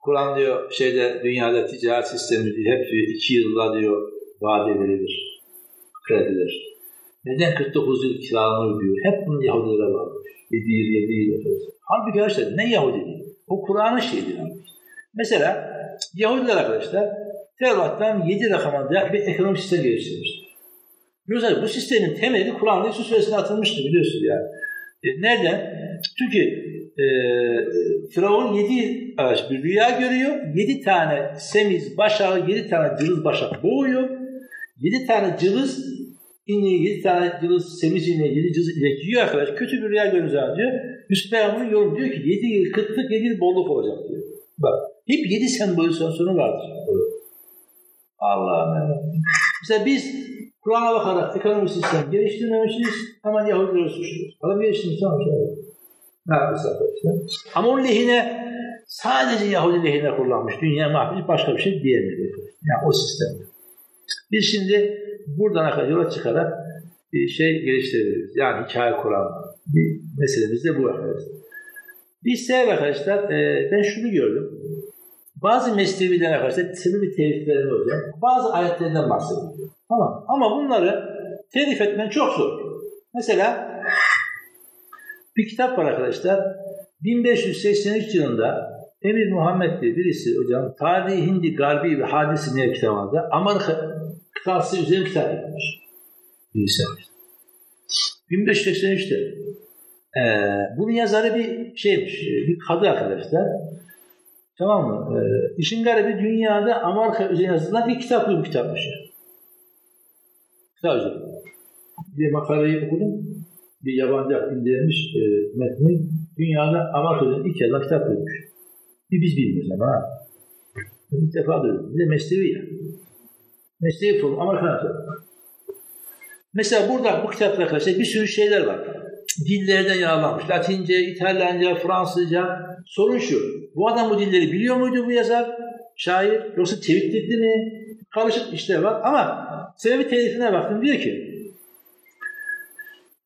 Kur'an diyor şeyde dünyada ticaret sistemi diyor, hep diyor, iki yılda diyor vade verilir, krediler. Neden 49 yıl kiralanır diyor. Hep bunun Yahudilere varmış. 7 yıl, 7 yıl. Halbuki arkadaşlar ne Yahudi O Kur'an'ın şeyidir. Mesela Yahudiler arkadaşlar Tevrat'tan 7 rakama bir ekonomik sistem geliştirmişler. Biliyorsunuz bu sistemin temeli Kur'an'da Yusuf Suresi'ne atılmıştır biliyorsunuz yani. E, nereden? Çünkü e, Firavun yedi araç bir rüya görüyor. Yedi tane semiz başağı, yedi tane cılız başak boğuyor. Yedi tane cılız ineği, yedi tane cılız semiz ineği, yedi cılız inek yiyor arkadaş. Kötü bir rüya görünce diyor. Yusuf Peygamber'in yorum diyor ki yedi yıl kıtlık, yedi yıl bolluk olacak diyor. Bak hep yedi sembolizasyon vardır. Allah'ım. Mesela biz Kur'an'a bakarak ekonomik sistem geliştirmemişiz ama Yahudileri suçluyoruz. Adam geliştirmiş tamam şey. Ne yapmış arkadaşlar? Ama onun lehine sadece Yahudi lehine kullanmış. Dünya mahvetmiş başka bir şey diyemiyor. Yani o sistemde. Biz şimdi buradan yola çıkarak bir şey geliştirebiliriz. Yani hikaye kuran bir meselemiz de bu arkadaşlar. Biz sebebi arkadaşlar e, ben şunu gördüm. Bazı mesleviler arkadaşlar sebebi teliflerini hocam bazı ayetlerden bahsediyor. Tamam. Ama bunları telif etmen çok zor. Mesela bir kitap var arkadaşlar. 1583 yılında Emir Muhammed diye birisi hocam Tarihi Hindi Garbi ve Hadisi diye kitabında Amerika kıtası üzerine kitap yapmış. Birisi 1583'te. Ee, bunun yazarı bir şeymiş, bir kadı arkadaşlar. Tamam mı? Ee, işin garibi dünyada Amerika üzerine yazılan bir kitap bir kitapmış. Kitap üzerine. Bir makaleyi okudum. Bir yabancı indirmiş e, metni. Dünyada üzerine ilk yazılan kitap koymuş. Bir biz bilmiyoruz ama ha. Defa duydum. Bir de mesleği ya. Mesleği problem Amerikan Mesela burada bu kitapta arkadaşlar bir sürü şeyler var. Dillerden yararlanmış. Latince, İtalyanca, Fransızca. Sorun şu. Bu adam bu dilleri biliyor muydu bu yazar? Şair. Yoksa tevhidli mi? Karışık işler var. Ama sebebi telifine baktım. Diyor ki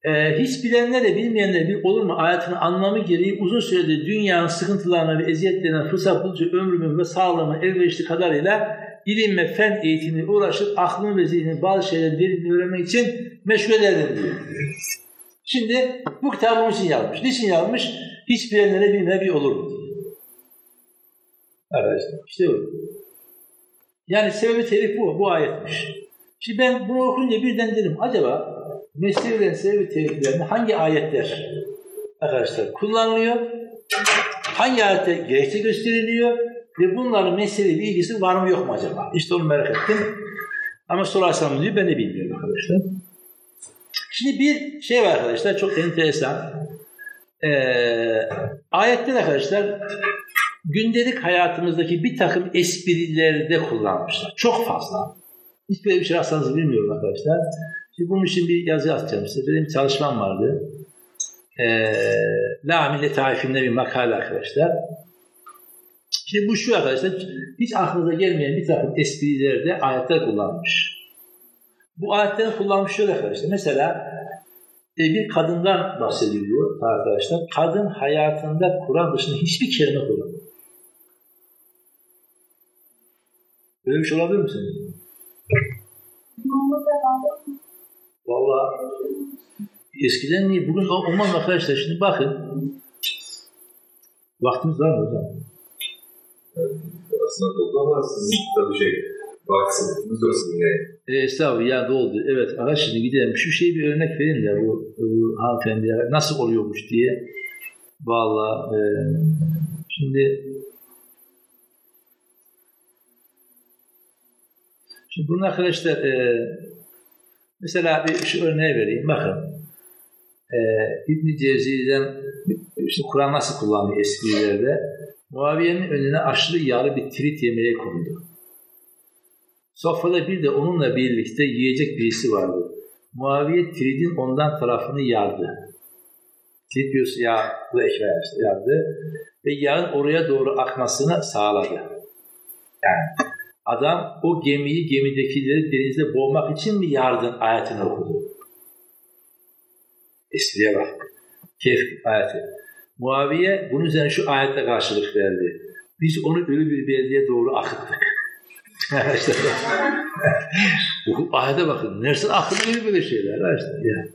e, hiç bilenlerle bilmeyenler bir olur mu? Ayetin anlamı gereği uzun süredir dünyanın sıkıntılarına ve eziyetlerine fırsat bulucu ömrümün ve sağlığımın elverişli kadarıyla ilim ve fen eğitimine uğraşıp aklımı ve zihnimi bazı şeyleri derinliğini öğrenmek için meşgul ederim diyor. Şimdi bu kitabı onun için yazmış. Niçin yazmış? Hiç bilenlere bilmeyen bir olur mu? Arkadaşlar işte bu. Yani sebebi telif bu, bu ayetmiş. Şimdi ben bunu okunca birden dedim acaba mesleğiyle sebebi teliflerinde hangi ayetler arkadaşlar kullanılıyor? Hangi ayette gerekçe gösteriliyor? Ve bunların meseleyle ilgisi var mı yok mu acaba? İşte onu merak ettim. Ama sorarsam diyor ben de bilmiyorum arkadaşlar. Şimdi bir şey var arkadaşlar çok enteresan. Ee, ayetler arkadaşlar gündelik hayatımızdaki bir takım esprilerde kullanmışlar. Çok fazla. Hiç böyle bir şey rastladığınızı bilmiyorum arkadaşlar. Şimdi bunun için bir yazı atacağım size. Benim çalışmam vardı. Ee, La Millet tarifinde bir makale arkadaşlar. Şimdi bu şu arkadaşlar, hiç aklınıza gelmeyen bir takım esprilerde ayetler kullanmış. Bu ayetlerin kullanmış şöyle arkadaşlar. Mesela e, bir kadından bahsediliyor arkadaşlar. Kadın hayatında Kur'an dışında hiçbir kelime kullanmıyor. Böyle bir şey olabilir mi sence? Vallahi eskiden niye? Bugün olmaz arkadaşlar. Şimdi bakın. Vaktimiz var mı hocam? Aslında doldu ama sizin tabii şey, vaksınız olsun yine. E, estağfurullah ya doldu. Evet ara şimdi gidelim. Şu şeyi bir örnek verin de bu, bu hanımefendiye nasıl oluyormuş diye. Vallahi e, şimdi şimdi bunun arkadaşlar e, mesela bir şu örneği vereyim. Bakın e, İbn-i Cevzi'den işte Kur'an nasıl kullanıyor eskilerde Muaviye'nin önüne aşırı yağlı bir trit yemeği kondu. Sofrada bir de onunla birlikte yiyecek birisi vardı. Muaviye tridin ondan tarafını yardı. Trit diyorsa yağlı ekmeği işte yardı. Ve yağın oraya doğru akmasını sağladı. Yani adam o gemiyi gemidekileri denizde boğmak için mi yardın ayetini okudu? Espriye bak. Keyif ayeti. Muaviye bunun üzerine şu ayetle karşılık verdi. Biz onu ölü bir beldeye doğru akıttık. işte, bu ayete bakın. Nersin aklına böyle şeyler. Işte, ya.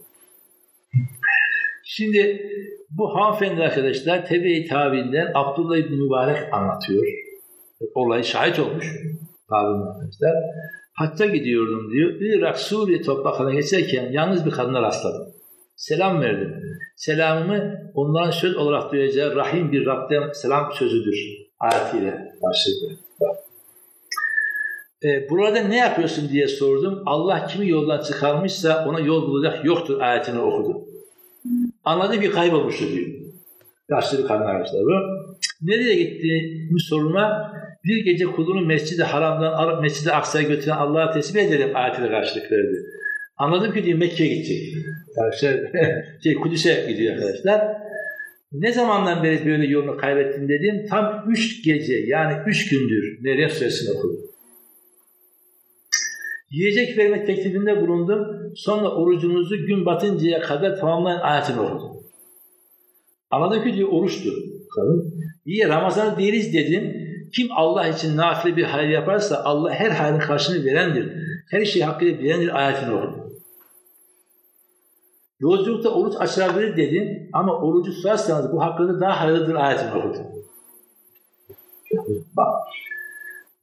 Şimdi bu hanımefendi arkadaşlar Tebe-i Tabi'nden Abdullah İbni Mübarek anlatıyor. Olayı şahit olmuş. Tabi'nin arkadaşlar. Hatta gidiyordum diyor. Irak Suriye topraklarına geçerken yalnız bir kadına rastladım. Selam verdim. Selamımı onların söz olarak duyacağı rahim bir Rab'den selam sözüdür. Ayetiyle başladı. E, burada ne yapıyorsun diye sordum. Allah kimi yoldan çıkarmışsa ona yol bulacak yoktur ayetini okudu. Anladı bir kaybolmuştu diyor. Yaşlı bir kadın arkadaşlar bu. Nereye gittiğimi soruma bir gece kulunu Mescid-i Haram'dan Mescid-i Aksa'ya götüren Allah'a tesbih edelim ayetiyle karşılık verdi. Anladım ki diyor Mekke'ye gidecek. Arkadaşlar şey, Kudüs'e gidiyor arkadaşlar. Ne zamandan beri böyle yolunu kaybettin dedim. Tam üç gece yani üç gündür Meryem Suresini okudum. Yiyecek vermek teklifinde bulundum. Sonra orucunuzu gün batıncaya kadar tamamlayan ayetini okudum. Anladım ki diyor oruçtu kadın. İyi Ramazan değiliz dedim. Kim Allah için nafile bir hayır yaparsa Allah her hayrın karşılığını verendir. Her şeyi hakkıyla bilendir ayetini okudum. Yolculukta oruç açılabilir dedim ama orucu tutarsanız bu hakkında daha hayırlıdır ayetini okudum. Bak.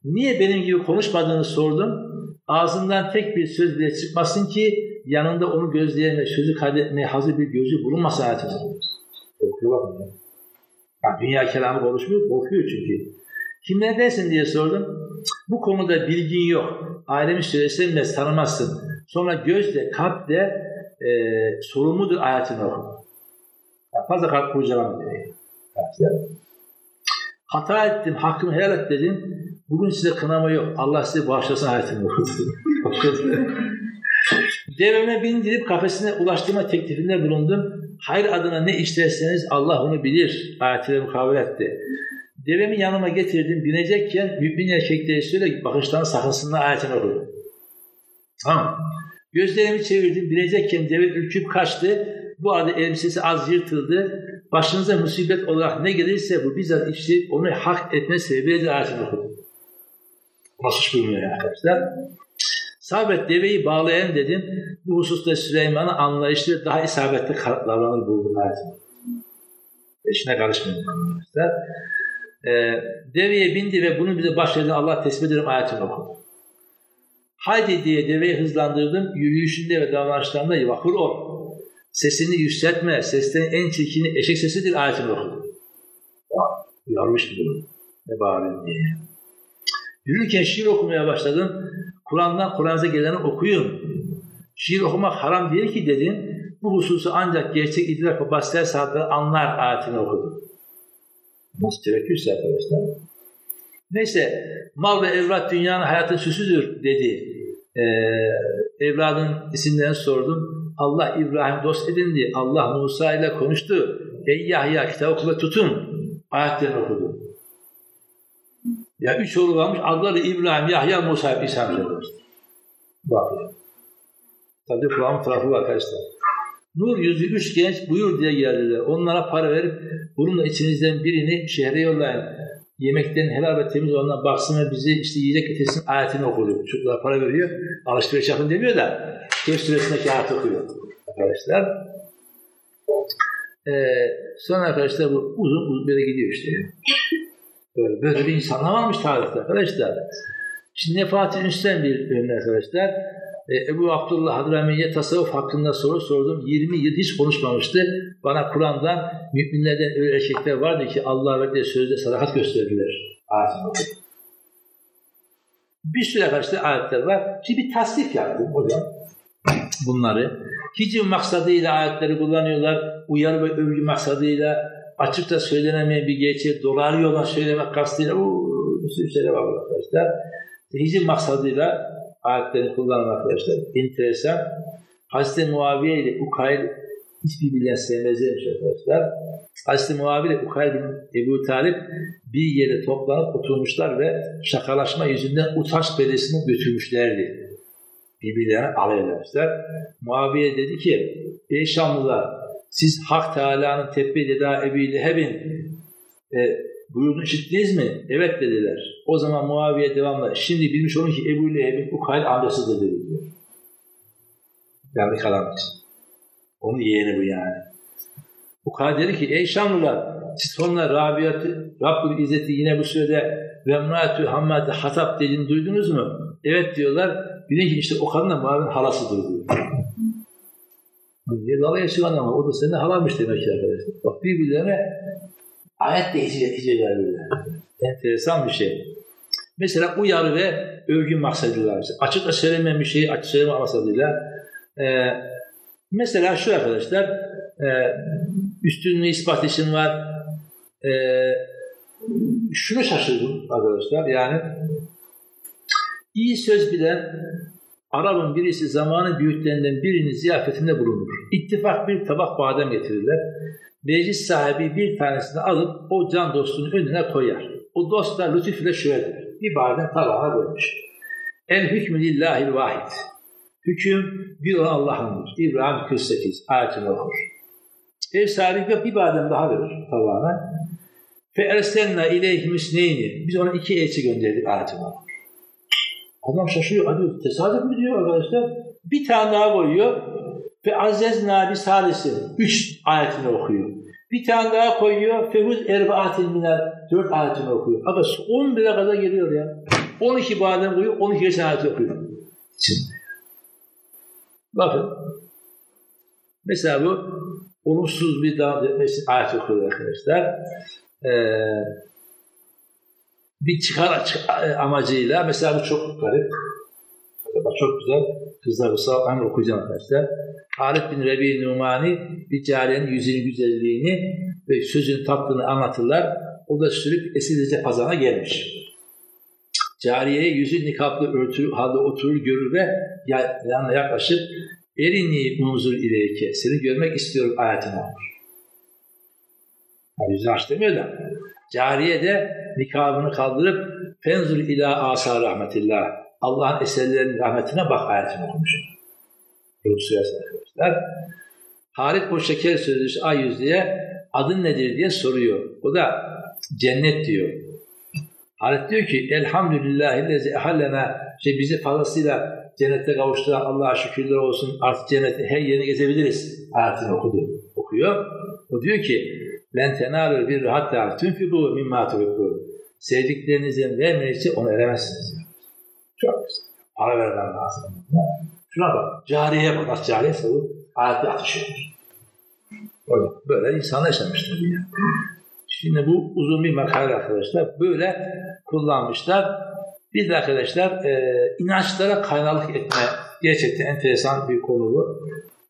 Niye benim gibi konuşmadığını sordum. Ağzından tek bir söz bile çıkmasın ki yanında onu gözleyen ve sözü kaydetmeye hazır bir gözü bulunmasın ayetini. Korkuyor bakın ya. Yani dünya kelamı konuşmuyor, korkuyor çünkü. Kimler dersin diye sordum. Bu konuda bilgin yok. Ailemi söylesem de tanımazsın. Sonra gözle, kalple e, sorumludur ayetini oku. Fazla kalp kurcalama diyor. Hata ettim, hakkımı helal et dedim. Bugün size kınama yok. Allah size bağışlasın ayetini okudu. Deveme bindirip kafesine ulaştırma teklifinde bulundum. Hayır adına ne isterseniz Allah onu bilir. Ayetiyle mukabele etti. Devemi yanıma getirdim. Binecekken mümin erkekleri söyle bakışlarını sakınsınlar ayetini okudu. Tamam. Gözlerimi çevirdim. Binecekken deve ürküp kaçtı. Bu arada elbisesi az yırtıldı. Başınıza musibet olarak ne gelirse bu bizzat işi onu hak etme sebebiyle ayetini okudu. Nasıl iş bulmuyor arkadaşlar? Sabret deveyi bağlayan dedim. Bu hususta Süleyman'ı anlayışlı daha isabetli davranır buldum ayetini. İşine karışmayın arkadaşlar. Ee, deveye bindi ve bunu bize başladı Allah tesbih ederim ayetini okudu. Haydi diye deveyi hızlandırdım. Yürüyüşünde ve davranışlarında vakur ol. Sesini yükseltme. Seslerin en çirkini eşek sesidir ayetini okudu. Uyarmış bunu. Ne bağırayım diye. Yürürken şiir okumaya başladım. Kur'an'dan Kur'an'ıza geleni okuyun. Şiir okumak haram değil ki dedim. Bu hususu ancak gerçek idrak ve basiret sahipleri anlar ayetini okudu. Nasıl tevekkülse arkadaşlar. Neyse mal ve evlat dünyanın hayatın süsüdür dedi. Ee, evladın isimlerini sordum. Allah İbrahim dost edindi. Allah Musa ile konuştu. Ey Yahya kitap oku ve tutun. Ayetlerini okudu. Ya üç oğlu varmış. Adları İbrahim, Yahya, Musa, İsa. Bak. Tabii Kur'an tarafı var arkadaşlar. Nur yüzü üç genç buyur diye geldiler. Onlara para verip bununla içinizden birini şehre yollayın. Yemekten helal ve temiz olanlar baksın ve bizi işte yiyecek getirsin ayetini okuyor. Çocuklara para veriyor. Alışveriş yapın demiyor da Kehf suresindeki ayet okuyor arkadaşlar. Ee, sonra arkadaşlar bu uzun uzun böyle gidiyor işte. Böyle, böyle bir insanlar varmış tarihte arkadaşlar. Şimdi Nefatih Ünstem bir ürün arkadaşlar. Ee, Ebu Abdullah Hadrami'ye tasavvuf hakkında soru sordum. 20 yıl hiç konuşmamıştı. Bana Kur'an'dan müminlerden öyle erkekler vardı ki Allah verdiği sözde sadakat gösterdiler. Ayetini Bir sürü arkadaşlar ayetler var. Şimdi bir tasdik yaptım hocam bunları. Hicim maksadıyla ayetleri kullanıyorlar. Uyarı ve övgü maksadıyla açıkça söylenemeyen bir gerçeği dolar yola söylemek kastıyla uuu, bir sürü şeyler var arkadaşlar. Hicim maksadıyla ayetlerini kullanan arkadaşlar. Enteresan. Hazreti Muaviye ile Ukayl hiçbirbirinden sevmezlermiş arkadaşlar. Hazreti Muaviye ile Ukayl bin Ebu Talip bir yere toplanıp oturmuşlar ve şakalaşma yüzünden utanç bedelini götürmüşlerdi birbirlerine alay ederler. Muaviye dedi ki, ey Şamlılar, siz Hak Teala'nın tebbi deda Ebi Leheb'in e, buyurduğunu işittiniz mi? Evet dediler. O zaman Muaviye devamlı, şimdi bilmiş olun ki Ebu Leheb'in Ukayl amcasıdır dedi diyor. Yani kalamayız. Onun yeğeni bu yani. Ukayl dedi ki, ey Şamlılar, siz sonra Rabiat'ı, Rabbül İzzet'i yine bu sürede ve Mraatü Hammad'ı Hatap dediğini duydunuz mu? Evet diyorlar. Bilin ki işte o kadın da Muaviye'nin halasıdır diyor. Niye dalga geçiyor ama o da senin halanmış demek ki arkadaşlar. Bak birbirlerine ayet değişici verdiler. Enteresan bir şey. Mesela uyarı ve övgü maksadıyla, açıkça söylemeyen bir şeyi açık söyleme maksadıyla. Ee, mesela şu arkadaşlar, e, üstünlüğü ispat için var. E, şunu şaşırdım arkadaşlar, yani iyi söz bilen Arap'ın birisi zamanın büyüklerinden birinin ziyafetinde bulunur. İttifak bir tabak badem getirirler. Meclis sahibi bir tanesini alıp o can dostunun önüne koyar. O dost da lütuf ile şöyle der. Bir badem tabağına koymuş. El hükmü lillahil vahid. Hüküm bir olan Allah'ındır. İbrahim 48 ayetini okur. Ev sahibi bir badem daha verir tabağına. Fe ersenna ileyhim isneyni. Biz ona iki elçi gönderdik ayetini okur. Adam şaşırıyor. Hadi tesadüf mü diyor arkadaşlar? Bir tane daha koyuyor. Ve aziz nabi salisi. Üç ayetini okuyor. Bir tane daha koyuyor. Fehuz erbaatil minel. Dört ayetini okuyor. Ama 11'e kadar geliyor ya. 12 badem koyuyor. 12 ayeti okuyor. Şimdi. Bakın. Mesela bu olumsuz bir devam etmesi ayet okuyor arkadaşlar. Eee bir çıkar amacıyla mesela bu çok garip. Bak çok güzel. Kızlar sabah ben okuyacağım arkadaşlar. Halid bin Rebi Numani bir cariyenin yüzünün güzelliğini ve sözün tatlını anlatırlar. O da sürüp Esilice pazarına gelmiş. Cariyeye yüzü nikaplı örtülü halde oturur görür ve yanına yaklaşıp erini munzur ileyke seni görmek istiyorum ayetini okur. Yani yüzünü aç demiyor da. Cariye de nikabını kaldırıp fenzur ila asa rahmetillah. Allah'ın eserlerinin rahmetine bak ayetini okumuş. Yunus Suresi arkadaşlar. Halit bu şeker sözlüsü ay yüzlüye adın nedir diye soruyor. O da cennet diyor. Halit diyor ki elhamdülillahillezi ehallena şey bizi fazlasıyla cennette kavuşturan Allah'a şükürler olsun artık cennette her yerini gezebiliriz. Ayetini okudu. Okuyor. O diyor ki len tenâlül bir hatta tünfikû mimmâ tuhibbûn. Sevdiklerinizin vermeyişi ona eremezsiniz. Çok güzel. Para vermem lazım. Şuna bak. Cariye bak. Bak cariye savup ayette atışıyor. Böyle insan yaşamıştır diye. Şimdi bu uzun bir makale arkadaşlar. Böyle kullanmışlar. Bir de arkadaşlar e, inançlara kaynalık etme gerçekten enteresan bir konu bu.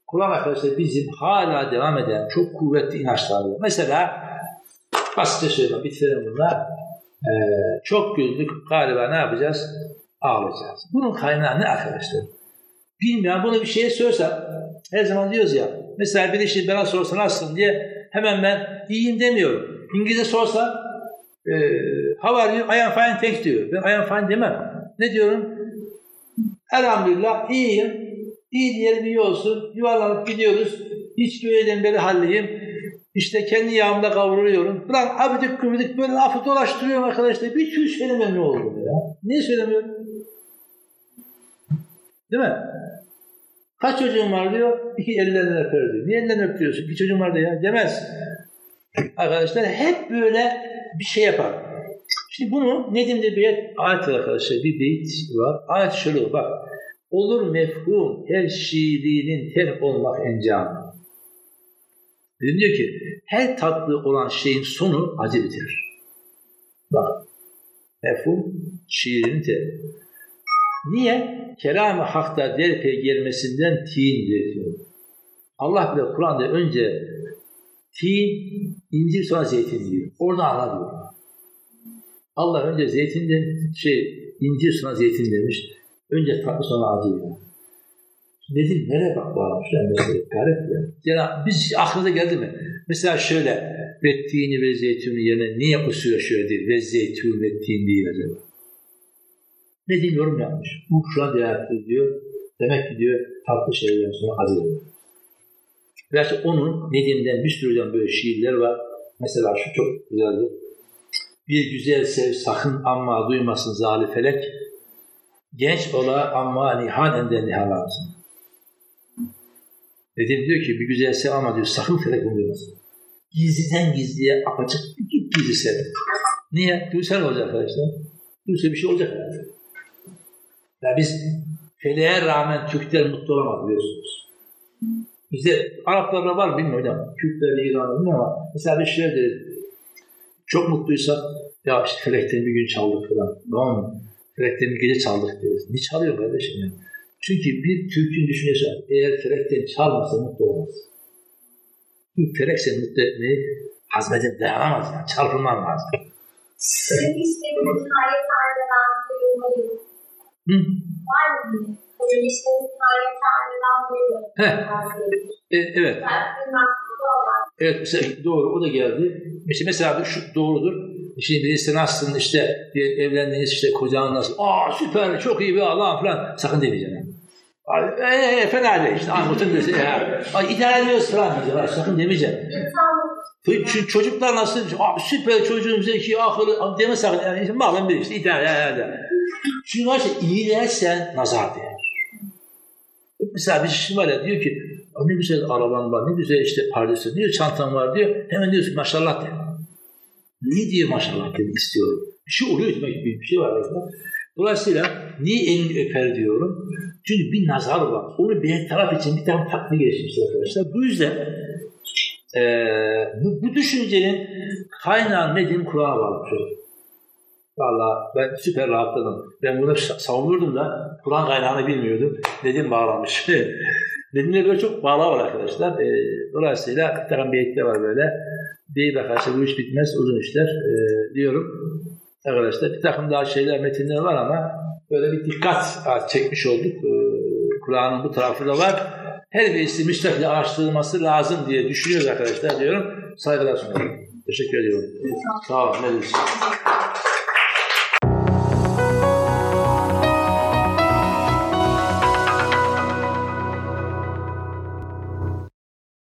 Kur'an arkadaşlar bizim hala devam eden çok kuvvetli inançlar var. Mesela Basitçe söyleyeyim, bitirelim bunlar. Ee, çok güldük, galiba ne yapacağız? Ağlayacağız. Bunun kaynağı ne arkadaşlar? Bilmiyorum, bunu bir şeye sorsam, her zaman diyoruz ya, mesela bir işi bana sorsa nasılsın diye hemen ben iyiyim demiyorum. İngilizce sorsa, e, how are you? I am fine, thanks diyor. Ben I am fine demem. Ne diyorum? Elhamdülillah iyiyim. İyi diyelim iyi olsun. Yuvarlanıp gidiyoruz. Hiç göğeden beri halleyim. İşte kendi yağımda kavruluyorum. Ulan abidik gübidik böyle lafı dolaştırıyorum arkadaşlar. Bir tüy söylemem ne oldu ya? Niye söylemiyorum? Değil mi? Kaç çocuğun var diyor? İki ellerinden öper diyor. Niye ellerinden öpüyorsun? İki çocuğum var diyor ya. Demez. Arkadaşlar hep böyle bir şey yapar. Şimdi bunu Nedim'de bir ayet var arkadaşlar. Bir beyit var. Ayet şöyle bak. Olur mefhum her şiirinin terk olmak encamı. Dedim diyor ki her tatlı olan şeyin sonu acı biter. Bak. Mefhum şiirinin terk. Niye? Kelam-ı hakta derpe gelmesinden tindir diyor. Allah bile Kur'an'da önce tin, incir sonra zeytin diyor. Orada anla diyor. Allah önce zeytin de şey incir sonra zeytin demiş. Önce tatlı sonra acı ya. Nedir? Nereye bak bağlamış ya? Mesela, garip ya. Yani biz aklınıza geldi mi? Mesela şöyle ve ve zeytini yerine niye usulü şöyle değil ve zeytun ve tin acaba? Diyeyim yorum yapmış. Bu şu an değerli diyor. Demek ki diyor tatlı şeylerden sonra diyor. Gerçi onun Nedim'den bir sürü böyle şiirler var. Mesela şu çok güzeldir. Bir güzel sev sakın amma duymasın zali felek. Genç ola amma nihan ende nihalatın. Nedim diyor ki bir güzel sev ama diyor sakın felek bunu duymasın. Gizliden gizliye apaçık gizli sev. Niye? Duysal olacak arkadaşlar. Duysa bir şey olacak herhalde. Ya biz feleğe rağmen Türkler mutlu olamaz biliyorsunuz. Bizde Araplarda var bilmiyorum hocam. Kürtlerle İran'da bilmiyorum ama mesela bir şey deriz. Çok mutluysa ya işte felekten bir gün çaldık falan. Tamam mı? Felekten bir gece çaldık deriz. Niye çalıyor kardeşim ya? Çünkü bir Türk'ün düşüncesi. Eğer felekten çalmasa mutlu olmaz. Bir felek mutlu etmeyi hazmedip dayanamaz yani. Çarpılman lazım. Sizin tanrıdan duyulmayı Hı? var mı? Tanrıdan duyulmayı. Heh. E, evet. Evet mesela doğru o da geldi. İşte mesela şu doğrudur. Şimdi birisi nasılsın işte diye evlendiniz işte kocan nasıl? Aa süper çok iyi bir Allah falan sakın demeyeceksin. Eee fena değil işte anlatın dese ya. Ay idare ediyoruz falan diyeceksin. Sakın demeyeceksin. Ç- çocuklar nasıl? Aa, süper çocuğum zeki akıllı deme sakın. Yani işte malum bir işte idare eder. Çünkü var işte iyilersen nazar değer. Mesela bir kişi var ya diyor ki ne güzel araban var, ne güzel işte pardesü, ne çantan var diyor. Hemen diyorsun maşallah de. Ne diye maşallah demek istiyorum. Bir şey oluyor demek bir şey var arasında. Dolayısıyla niye elini öper diyorum? Çünkü bir nazar var. Onu bir taraf için bir tane takma geçmiştir arkadaşlar. Bu yüzden e, bu, bu düşüncenin kaynağı ne diyeyim Kur'an'a bağlı. Valla ben süper rahatladım. Ben bunu savunurdum da Kur'an kaynağını bilmiyordum. Dedim bağlamış. Dedimle böyle çok bağlı var arkadaşlar. E, dolayısıyla beyitler var böyle. Değil arkadaşlar bu iş bitmez uzun işler e, diyorum. Arkadaşlar bir takım daha şeyler metinler var ama böyle bir dikkat çekmiş olduk. E, Kur'an'ın bu tarafı da var. Her birisi müstakil araştırılması lazım diye düşünüyoruz arkadaşlar diyorum. Saygılar sunuyorum. Teşekkür ediyorum. Sağ olun. Ne